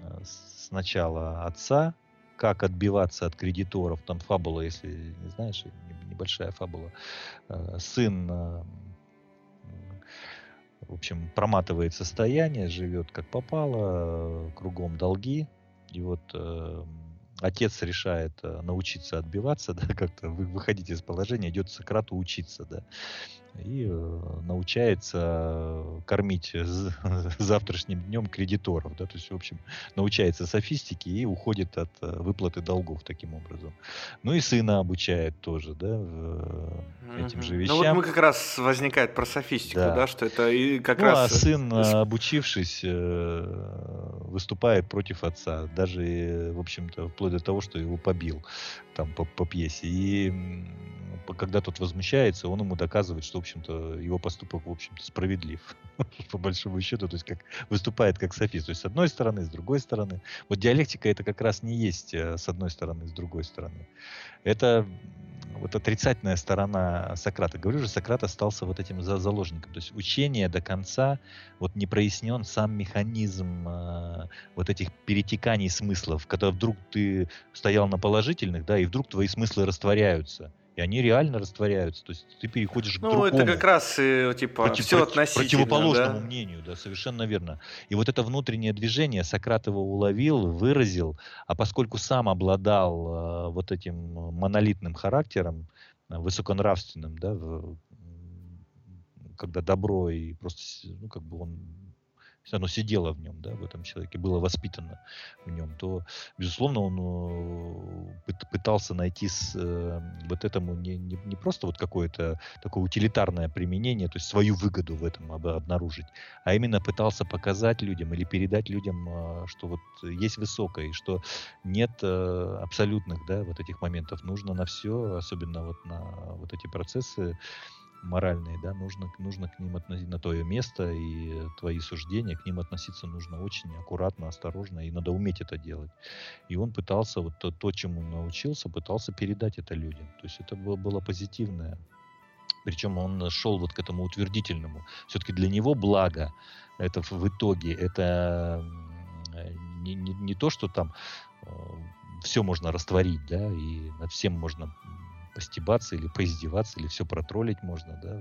э, сначала отца, как отбиваться от кредиторов. Там фабула, если не знаешь, небольшая фабула. Э, сын, в общем, проматывает состояние, живет как попало, кругом долги. И вот отец решает научиться отбиваться, да, как-то выходить из положения, идет Сократу учиться, да. И э, научается кормить завтрашним днем кредиторов, да, то есть, в общем, научается софистике и уходит от э, выплаты долгов таким образом. Ну и сына обучает тоже, да, этим же вещам. Ну вот мы как раз возникает про софистику, да, да что это и как ну, раз... а сын, обучившись, выступает против отца, даже, в общем-то, вплоть до того, что его побил там по, по пьесе. И когда тот возмущается, он ему доказывает, что, в общем-то, его поступок, в общем-то, справедлив, по большому счету, то есть как выступает как софист. То есть с одной стороны, с другой стороны. Вот диалектика это как раз не есть э, с одной стороны, с другой стороны. Это вот отрицательная сторона Сократа. Говорю же, Сократ остался вот этим заложником. То есть учение до конца вот не прояснен сам механизм э, вот этих перетеканий смыслов, когда вдруг ты стоял на положительных, да, и вдруг твои смыслы растворяются и они реально растворяются. То есть ты переходишь ну, к другому. Ну, это как раз, э, типа, против, все относительно. Противоположному да? мнению, да, совершенно верно. И вот это внутреннее движение Сократ его уловил, выразил, а поскольку сам обладал э, вот этим монолитным характером, э, высоконравственным, да, в, когда добро и просто, ну, как бы он оно сидело в нем, да, в этом человеке, было воспитано в нем, то, безусловно, он э, пытался найти с, э, вот этому не, не, не просто вот какое-то такое утилитарное применение, то есть свою выгоду в этом обнаружить, а именно пытался показать людям или передать людям, э, что вот есть высокое, и что нет абсолютных, да, вот этих моментов. Нужно на все, особенно вот на вот эти процессы, моральные, да, нужно, нужно к ним относиться на твое место, и твои суждения, к ним относиться нужно очень аккуратно, осторожно, и надо уметь это делать. И он пытался, вот то, то чему научился, пытался передать это людям. То есть это было, было позитивное. Причем он шел вот к этому утвердительному. Все-таки для него благо, это в итоге, это не, не, не то, что там э, все можно растворить, да, и над всем можно постебаться или поиздеваться, или все протроллить можно, да,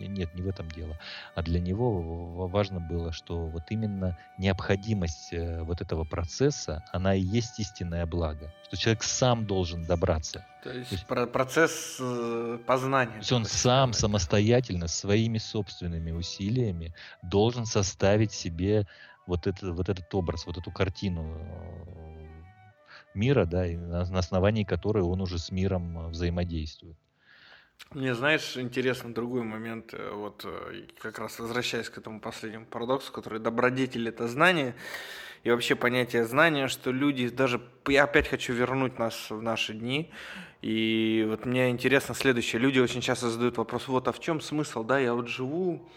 нет, не в этом дело. А для него важно было, что вот именно необходимость э, вот этого процесса, она и есть истинное благо, что человек сам должен добраться. То есть, то есть процесс э, познания. То есть он сам самостоятельно, своими собственными усилиями должен составить себе вот, это, вот этот образ, вот эту картину э, мира, да, и на, на основании которой он уже с миром э, взаимодействует. Мне, знаешь, интересно другой момент, э, вот э, как раз возвращаясь к этому последнему парадоксу, который добродетель – это знание, и вообще понятие знания, что люди даже... Я опять хочу вернуть нас в наши дни, и вот мне интересно следующее. Люди очень часто задают вопрос, вот, а в чем смысл, да, я вот живу,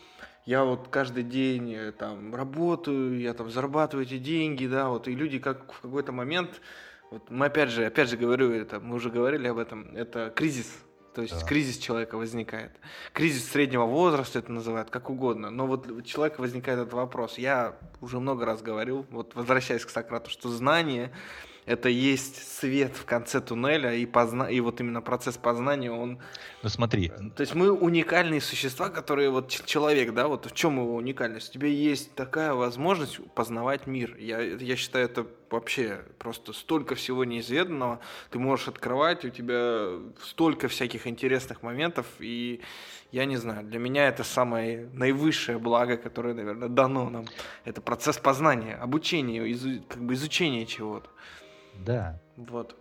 я вот каждый день там работаю, я там зарабатываю эти деньги, да, вот, и люди как в какой-то момент вот мы опять же, опять же говорю это, мы уже говорили об этом, это кризис. То есть да. кризис человека возникает. Кризис среднего возраста это называют, как угодно. Но вот у человека возникает этот вопрос. Я уже много раз говорил, вот возвращаясь к Сократу, что знание это есть свет в конце туннеля, и, позна... и вот именно процесс познания, он... Ну смотри. То есть мы уникальные существа, которые вот человек, да, вот в чем его уникальность? У тебя есть такая возможность познавать мир. Я, я считаю, это вообще просто столько всего неизведанного. Ты можешь открывать, у тебя столько всяких интересных моментов, и я не знаю, для меня это самое наивысшее благо, которое, наверное, дано нам. Это процесс познания, обучения, изу... как бы изучения чего-то. Да. Вот.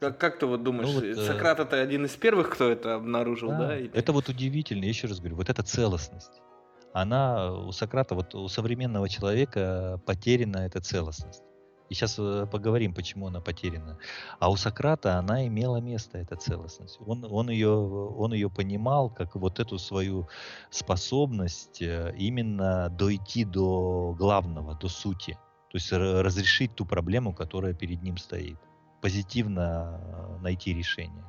Как, как ты вот думаешь, ну, вот, э, Сократ это один из первых, кто это обнаружил, да? да? Это вот удивительно, я еще раз говорю, вот эта целостность. Она у Сократа, вот у современного человека потеряна эта целостность. И сейчас э, поговорим, почему она потеряна. А у Сократа она имела место, эта целостность. Он, он, ее, он ее понимал как вот эту свою способность э, именно дойти до главного, до сути. То есть разрешить ту проблему, которая перед ним стоит. Позитивно э, найти решение.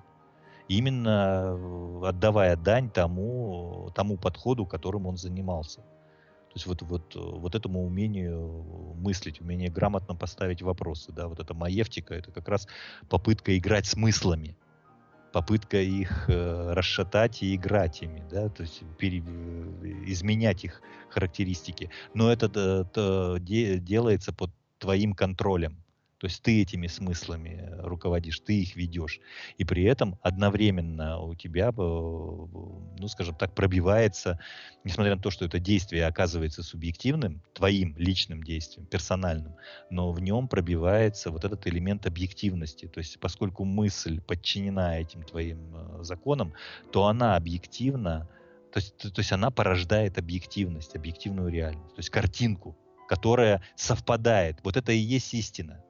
именно э, отдавая дань тому, тому подходу, которым он занимался. То есть вот, вот, вот этому умению мыслить, умение грамотно поставить вопросы. Да, вот эта маевтика, это как раз попытка играть смыслами попытка их э, расшатать и играть ими, да, то есть пере, э, изменять их характеристики. Но это, это делается под твоим контролем. То есть ты этими смыслами руководишь, ты их ведешь. И при этом одновременно у тебя, э, ну, скажем так, пробивается, несмотря на то, что это действие оказывается субъективным, твоим личным действием, персональным, но в нем пробивается вот этот элемент объективности. То есть поскольку мысль подчинена этим твоим э, законам, то она объективна, то есть, то есть она порождает объективность, объективную реальность, то есть картинку, которая совпадает. Вот это и есть истина.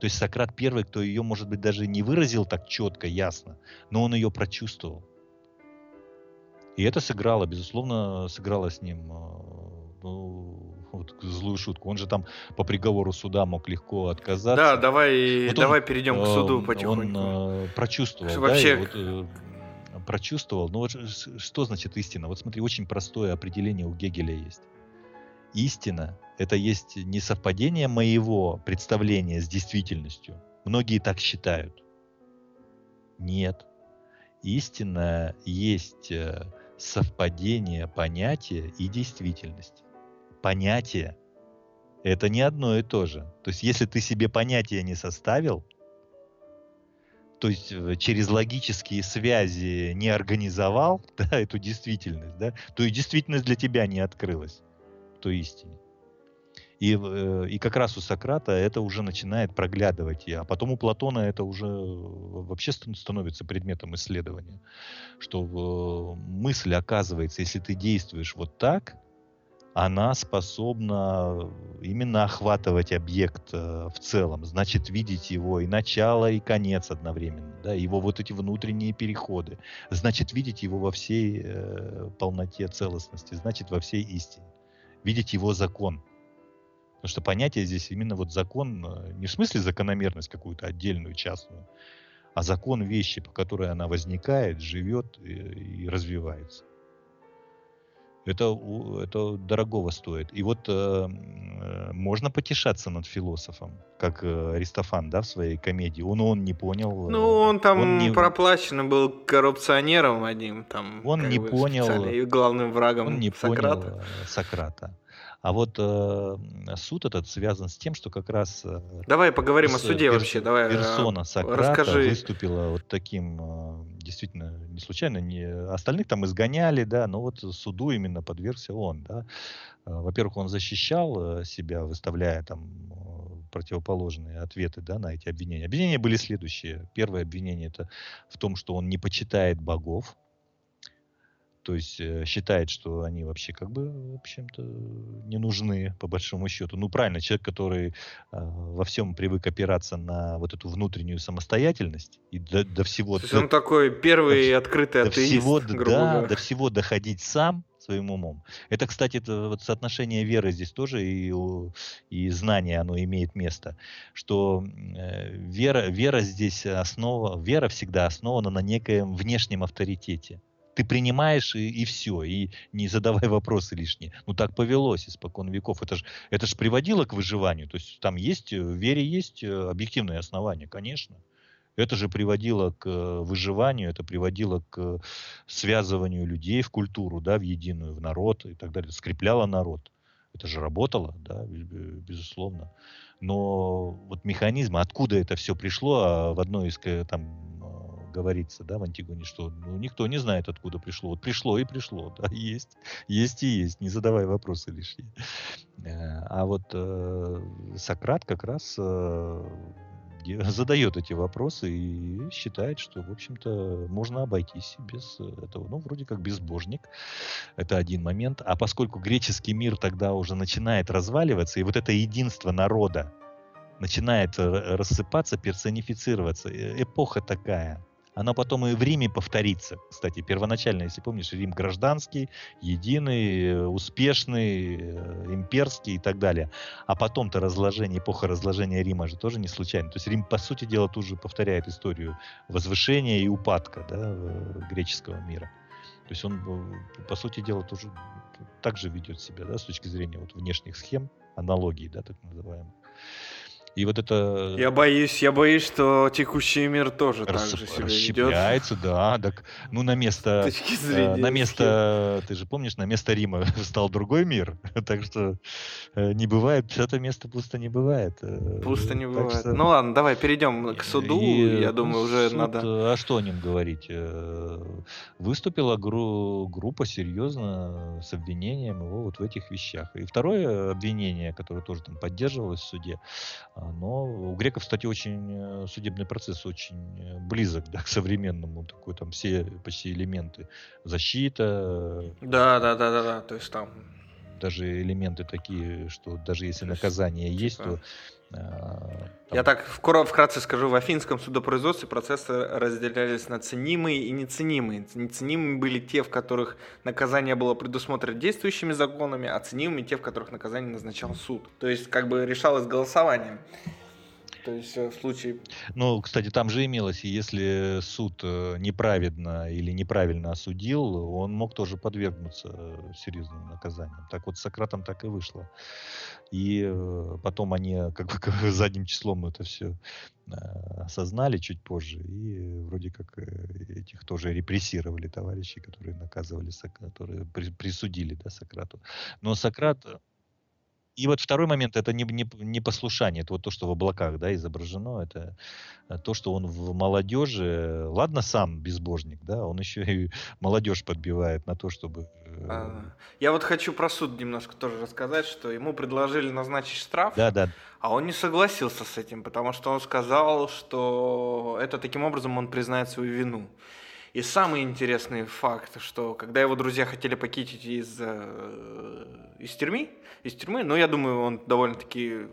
То есть Сократ первый, кто ее, может быть, даже не выразил так четко, ясно, но он ее прочувствовал. И это сыграло, безусловно, сыграло с ним э, ну, вот, злую шутку. Он же там по приговору суда мог легко отказаться. Да, давай, вот давай он, перейдем к суду потихоньку. Он э, прочувствовал, что да, вообще... вот, э, прочувствовал. Ну вот что значит истина? Вот смотри, очень простое определение у Гегеля есть. Истина это есть не совпадение моего представления с действительностью. Многие так считают. Нет. Истина есть э, совпадение понятия и действительности. Понятие – это не одно и то же. То есть если ты себе понятие не составил, то есть э, через логические связи не организовал да, эту действительность, да, то и действительность для тебя не открылась той истине. И, э, и как раз у Сократа это уже начинает проглядывать. А потом у Платона это уже вообще становится предметом исследования. Что мысль оказывается, если ты действуешь вот так, она способна именно охватывать объект э, в целом, значит видеть его и начало, и конец одновременно, да, его вот эти внутренние переходы, значит видеть его во всей э, полноте целостности, значит во всей истине, видеть его закон, Потому что понятие здесь именно вот закон, э, не в смысле закономерность какую-то отдельную, частную, а закон вещи, по которой она возникает, живет и, и развивается. Это, это дорогого стоит. И вот э, э, можно потешаться над философом, как э, Аристофан, да, в своей комедии. Он он не понял. Ну, он там он не... проплачен был коррупционером одним, там. Он не понял. И главным врагом он не Сократа. понял Сократа. А вот э, суд этот связан с тем, что как раз... Э, давай поговорим о суде перс- вообще. Давай, э, персона Сократа расскажи. выступила вот таким, э, действительно, не случайно, не, остальных там изгоняли, да, но вот суду именно подвергся он, да. Э, во-первых, он защищал себя, выставляя там противоположные ответы да, на эти обвинения. Обвинения были следующие. Первое обвинение это в том, что он не почитает богов, то есть э, считает, что они вообще как бы, в общем-то, не нужны по большому счету. Ну, правильно, человек, который э, во всем привык опираться на вот эту внутреннюю самостоятельность и до, до всего... То есть до, он такой первый до, открытый до атеист, всего, грубо да, говоря. до всего доходить сам, своим умом. Это, кстати, это вот соотношение веры здесь тоже и, и знания, оно имеет место, что э, вера, вера здесь основа, вера всегда основана на некоем внешнем авторитете ты принимаешь и, и все, и не задавай вопросы лишние. Ну так повелось испокон веков. Это же это ж приводило к выживанию. То есть там есть, в вере есть э, объективные основания, конечно. Это же приводило к э, выживанию, это приводило к связыванию людей в культуру, да, в единую, в народ и так далее. Скрепляло народ. Это же работало, да, безусловно. Но вот механизм, откуда это все пришло, а в одной из там говорится, да, в Антигоне, что ну, никто не знает, откуда пришло. Вот пришло и пришло, да, есть, есть и есть, не задавай вопросы лишние. Э, а вот э, Сократ как раз э, задает эти вопросы и считает, что, в общем-то, можно обойтись без этого. Ну, вроде как безбожник. Это один момент. А поскольку греческий мир тогда уже начинает разваливаться, и вот это единство народа начинает рассыпаться, персонифицироваться, эпоха такая – оно потом и в Риме повторится. Кстати, первоначально, если помнишь, Рим гражданский, единый, успешный, э, имперский и так далее. А потом-то разложение, эпоха разложения Рима же тоже не случайно. То есть Рим, по сути дела, тут же повторяет историю возвышения и упадка да, греческого мира. То есть он, э, по сути дела, тоже так же ведет себя, да, с точки зрения вот внешних схем, аналогий, да, так называемых. И вот это... Я боюсь, я боюсь, что текущий мир тоже так же себя Расщепляется, ведет. да. Так, ну, на место... Э, на место... Ты же помнишь, на место Рима стал другой мир. так что э, не бывает, это место пусто не бывает. Э, пусто не бывает. Что... Ну ладно, давай перейдем к суду. И, я думаю, уже суд, надо... А что о нем говорить? Выступила гру... группа серьезно с обвинением его вот в этих вещах. И второе обвинение, которое тоже там поддерживалось в суде, а, но у греков, кстати, очень э, судебный процесс очень э, близок да, к современному, такой там все почти элементы защита. Да, да, да, да, да, то есть там даже элементы такие, что даже если наказание есть, то там... Я так вкратце скажу, в афинском судопроизводстве процессы разделялись на ценимые и неценимые. Неценимыми были те, в которых наказание было предусмотрено действующими законами, а ценимыми те, в которых наказание назначал суд. То есть как бы решалось голосованием. То есть э, в случае... Ну, кстати, там же имелось, если суд э, неправедно или неправильно осудил, он мог тоже подвергнуться э, серьезным наказаниям. Так вот с Сократом так и вышло. И потом они как бы задним числом это все осознали чуть позже и вроде как этих тоже репрессировали товарищей, которые наказывали, которые присудили да, Сократу. Но Сократ и вот второй момент это не, не, не послушание, это вот то, что в облаках да, изображено, это э, то, что он в молодежи, ладно, сам безбожник, да, он еще и молодежь подбивает на то, чтобы... Э, а, я вот хочу про суд немножко тоже рассказать, что ему предложили назначить штраф, да, да. а он не согласился с этим, потому что он сказал, что это таким образом он признает свою вину. И самый интересный факт, что когда его друзья хотели покинуть из, э, из тюрьмы, из тюрьмы, но я думаю, он довольно-таки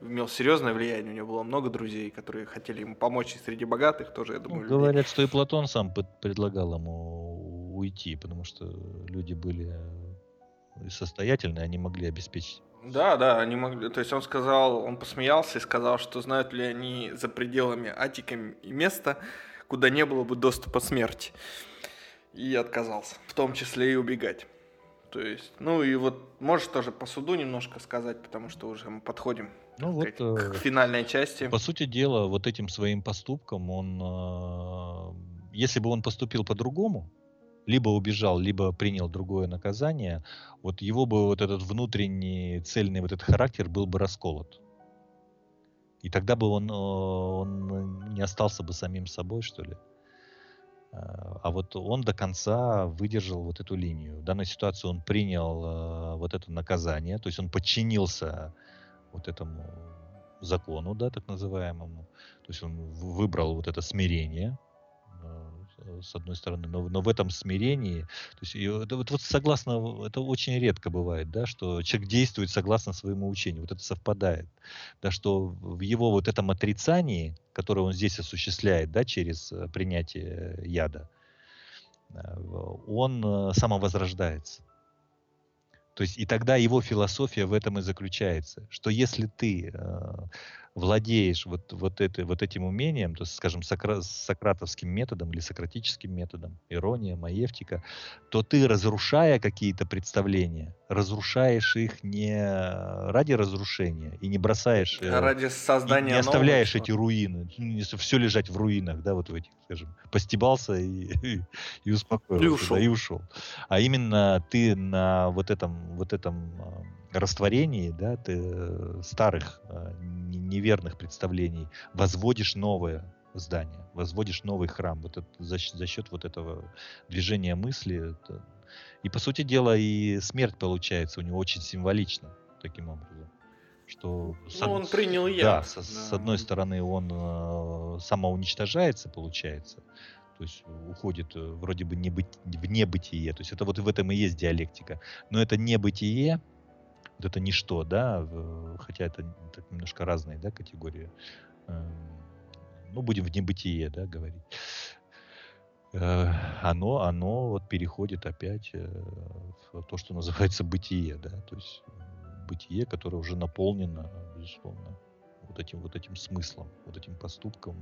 имел серьезное влияние, у него было много друзей, которые хотели ему помочь и среди богатых тоже, я думаю. Ну, говорят, что и Платон сам предлагал ему уйти, потому что люди были состоятельные, они могли обеспечить да, да, они могли. То есть он сказал, он посмеялся и сказал, что знают ли они за пределами Атиками и места, куда не было бы доступа смерти. И отказался, в том числе и убегать. То есть, ну и вот можешь тоже по суду немножко сказать, потому что уже мы подходим ну, к, вот, к, к финальной части. По сути дела, вот этим своим поступком он, э, если бы он поступил по-другому, либо убежал, либо принял другое наказание, вот его бы вот этот внутренний цельный вот этот характер был бы расколот. И тогда бы он, э, он не остался бы самим собой, что ли. А, а вот он до конца выдержал вот эту линию. В данной ситуации он принял э, вот это наказание, то есть он подчинился вот этому закону, да, так называемому. То есть он выбрал вот это смирение, с одной стороны, но, но в этом смирении, то есть это, вот, вот согласно, это очень редко бывает, да, что человек действует согласно своему учению, вот это совпадает, да, что в его вот этом отрицании, которое он здесь осуществляет, да, через э, принятие яда, э, он самовозрождается. То есть и тогда его философия в этом и заключается, что если ты владеешь вот, вот, это, вот этим умением, то, скажем, сокра- сократовским методом или сократическим методом, ирония, маевтика, то ты, разрушая какие-то представления, разрушаешь их не ради разрушения и не бросаешь... А ради создания Не оставляешь нового, эти руины, если все лежать в руинах, да, вот в этих, скажем, постебался и, и, и успокоился. И ушел. Да, и ушел. А именно ты на вот этом, вот этом растворении да, ты э, старых э, неверных представлений возводишь новое здание, возводишь новый храм вот это, за, за счет вот этого движения мысли. Это, и по сути дела и смерть получается у него очень символично таким образом. Что ну, с, он принял я. Да, с, да. с одной стороны он э, самоуничтожается, получается, то есть уходит э, вроде бы не быть, в небытие. То есть это вот в этом и есть диалектика. Но это небытие, это ничто, да, хотя это так, немножко разные, да, категории. Эм, ну, будем в небытие, да, говорить. Э, оно, оно вот переходит опять э, в то, что называется бытие, да, то есть бытие, которое уже наполнено, безусловно, вот этим, вот этим смыслом, вот этим поступком.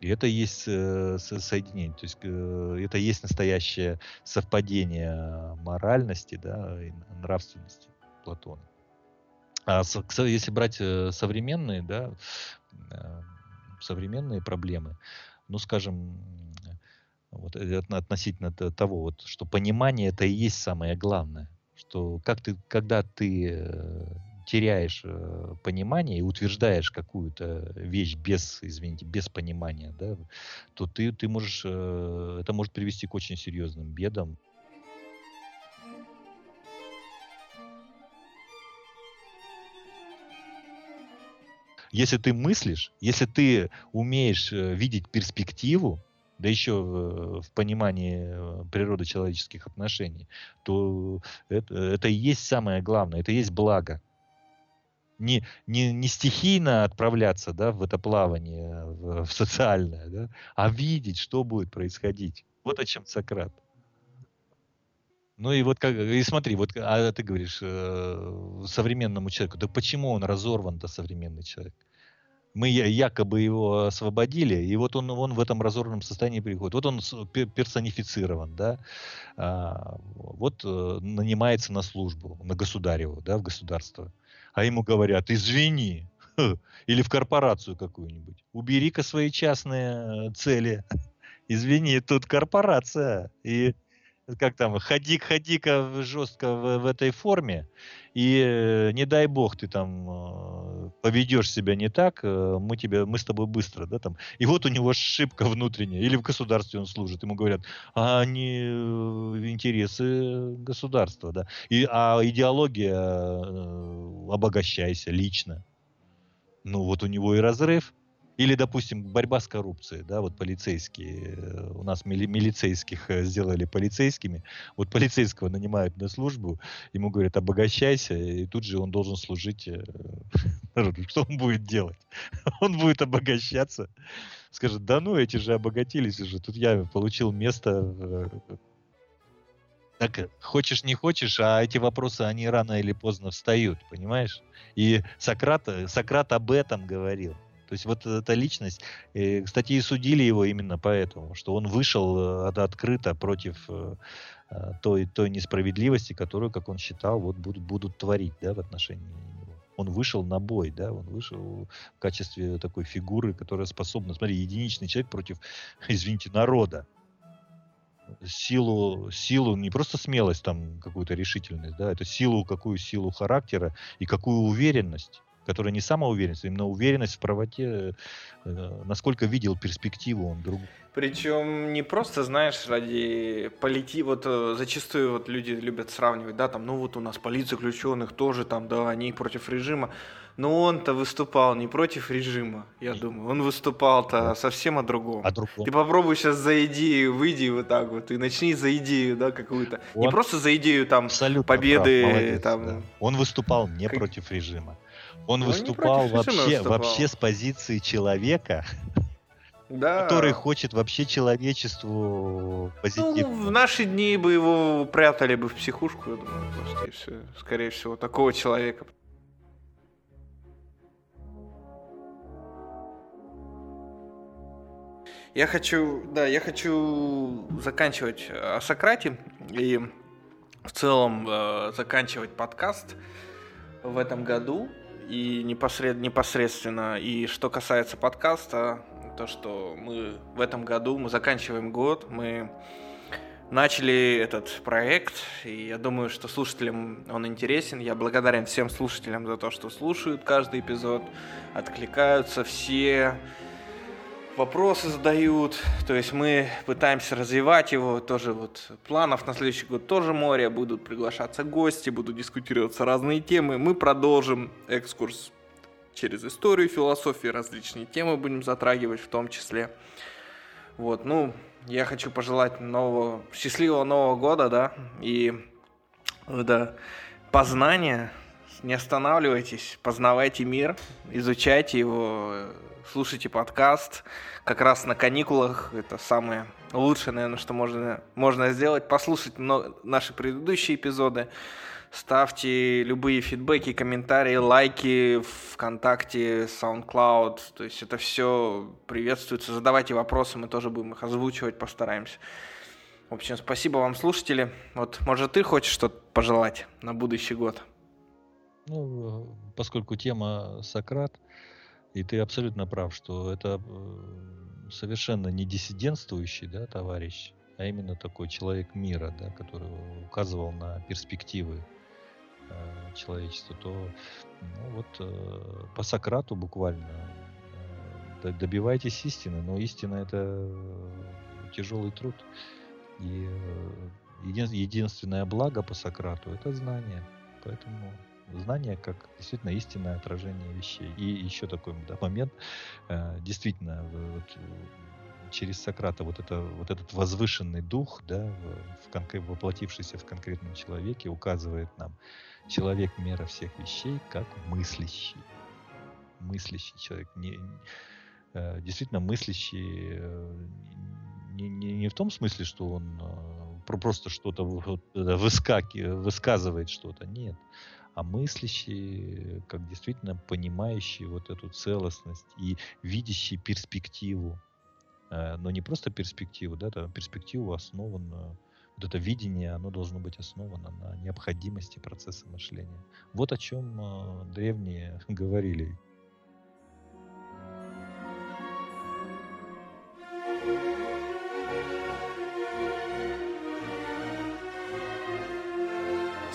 И это есть э, соединение, то есть это есть настоящее совпадение моральности, да, и нравственности. Платона. А если брать э, современные, да, э, современные проблемы, ну, скажем, вот относительно того, вот, что понимание это и есть самое главное, что как ты, когда ты теряешь э, понимание и утверждаешь какую-то вещь без, извините, без понимания, да, то ты, ты можешь, э, это может привести к очень серьезным бедам. Если ты мыслишь, если ты умеешь э, видеть перспективу, да еще в, в понимании э, природы человеческих отношений, то это, это и есть самое главное, это и есть благо не, не, не стихийно отправляться да, в это плавание, в, в социальное, да, а видеть, что будет происходить. Вот о чем Сократ. Ну и вот как, и смотри, вот а ты говоришь э, современному человеку, да почему он разорван-то современный человек? Мы якобы его освободили, и вот он, он в этом разорванном состоянии приходит. Вот он персонифицирован, да, а, вот э, нанимается на службу, на государеву, да, в государство а ему говорят, извини, или в корпорацию какую-нибудь, убери-ка свои частные э, цели, извини, тут корпорация, и как там, ходи-ходи-ка жестко в, в этой форме, и э, не дай бог ты там э, поведешь себя не так, э, мы тебя, мы с тобой быстро, да, там. И вот у него ошибка внутренняя, или в государстве он служит, ему говорят, а не интересы государства, да, и, а идеология обогащайся лично. Ну вот у него и разрыв, или, допустим, борьба с коррупцией, да, вот полицейские, э, у нас мили, милицейских э, сделали полицейскими, вот полицейского нанимают на службу, ему говорят, обогащайся, и тут же он должен служить э. Что он будет делать? Он будет обогащаться, скажет, да ну, эти же обогатились уже, тут я получил место так, хочешь не хочешь, а эти вопросы, они рано или поздно встают, понимаешь? И Сократ, Сократ об этом говорил. То есть вот эта личность, э, кстати, и судили его именно поэтому, что он вышел э, открыто против э, той, той несправедливости, которую, как он считал, вот будут, будут творить да, в отношении него. Он вышел на бой, да, он вышел в качестве такой фигуры, которая способна, смотри, единичный человек против, извините, народа. Силу, силу, не просто смелость, там, какую-то решительность, да, это силу, какую силу характера и какую уверенность которая не самоуверенность, а именно уверенность в правоте, э, насколько видел перспективу он друг. Причем не просто, знаешь, ради полити, вот э, зачастую вот люди любят сравнивать, да, там, ну вот у нас полиция заключенных тоже там, да, они против режима, но он-то выступал не против режима, я думаю, он выступал-то совсем о другом. О другом. Ты попробуй сейчас за идею, выйди вот так вот и начни за идею, да, какую-то. Он не просто за идею там Абсолютно победы, прав, молодец, там. Да. Он выступал не как... против режима. Он, он выступал вообще, выступал. вообще с позиции человека, да. который хочет вообще человечеству позитивно. Ну, в наши дни бы его прятали бы в психушку, я думаю, просто и все. Скорее всего, такого человека. Я хочу, да, я хочу заканчивать о Сократе и в целом э, заканчивать подкаст в этом году и непосред, непосредственно. И что касается подкаста, то, что мы в этом году, мы заканчиваем год, мы начали этот проект, и я думаю, что слушателям он интересен. Я благодарен всем слушателям за то, что слушают каждый эпизод, откликаются все вопросы задают, то есть мы пытаемся развивать его, тоже вот планов на следующий год тоже море, будут приглашаться гости, будут дискутироваться разные темы, мы продолжим экскурс через историю, философию, различные темы будем затрагивать в том числе. Вот, ну, я хочу пожелать нового, счастливого Нового года, да, и, да, познания, не останавливайтесь, познавайте мир, изучайте его, слушайте подкаст. Как раз на каникулах это самое лучшее, наверное, что можно, можно сделать. Послушать много, наши предыдущие эпизоды. Ставьте любые фидбэки, комментарии, лайки ВКонтакте, SoundCloud. То есть это все приветствуется. Задавайте вопросы, мы тоже будем их озвучивать, постараемся. В общем, спасибо вам, слушатели. Вот, может, ты хочешь что-то пожелать на будущий год? Ну, поскольку тема Сократ, и ты абсолютно прав, что это э, совершенно не диссидентствующий да, товарищ, а именно такой человек мира, да, который указывал на перспективы э, человечества, то ну, вот э, по Сократу буквально э, добивайтесь истины, но истина это тяжелый труд. И э, един, единственное благо по Сократу это знание. Поэтому знание как действительно истинное отражение вещей. И еще такой да, момент, э, действительно, вот, через Сократа вот, это, вот этот возвышенный дух, да, в, в, воплотившийся в конкретном человеке, указывает нам человек мера всех вещей как мыслящий. Мыслящий человек. Не, э, действительно мыслящий э, не, не, не в том смысле, что он просто что-то высказывает что-то, нет а мыслящий, как действительно понимающий вот эту целостность и видящий перспективу. Э, но не просто перспективу, да, там перспективу основанную, вот это видение, оно должно быть основано на необходимости процесса мышления. Вот о чем э, древние говорили.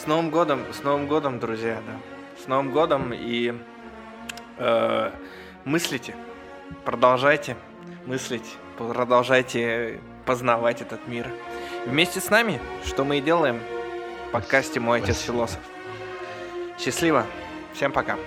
С Новым годом, с Новым годом, друзья, да. С Новым годом и э, мыслите, продолжайте мыслить, продолжайте познавать этот мир. Вместе с нами, что мы и делаем в подкасте «Мой отец философ». Счастливо, всем пока.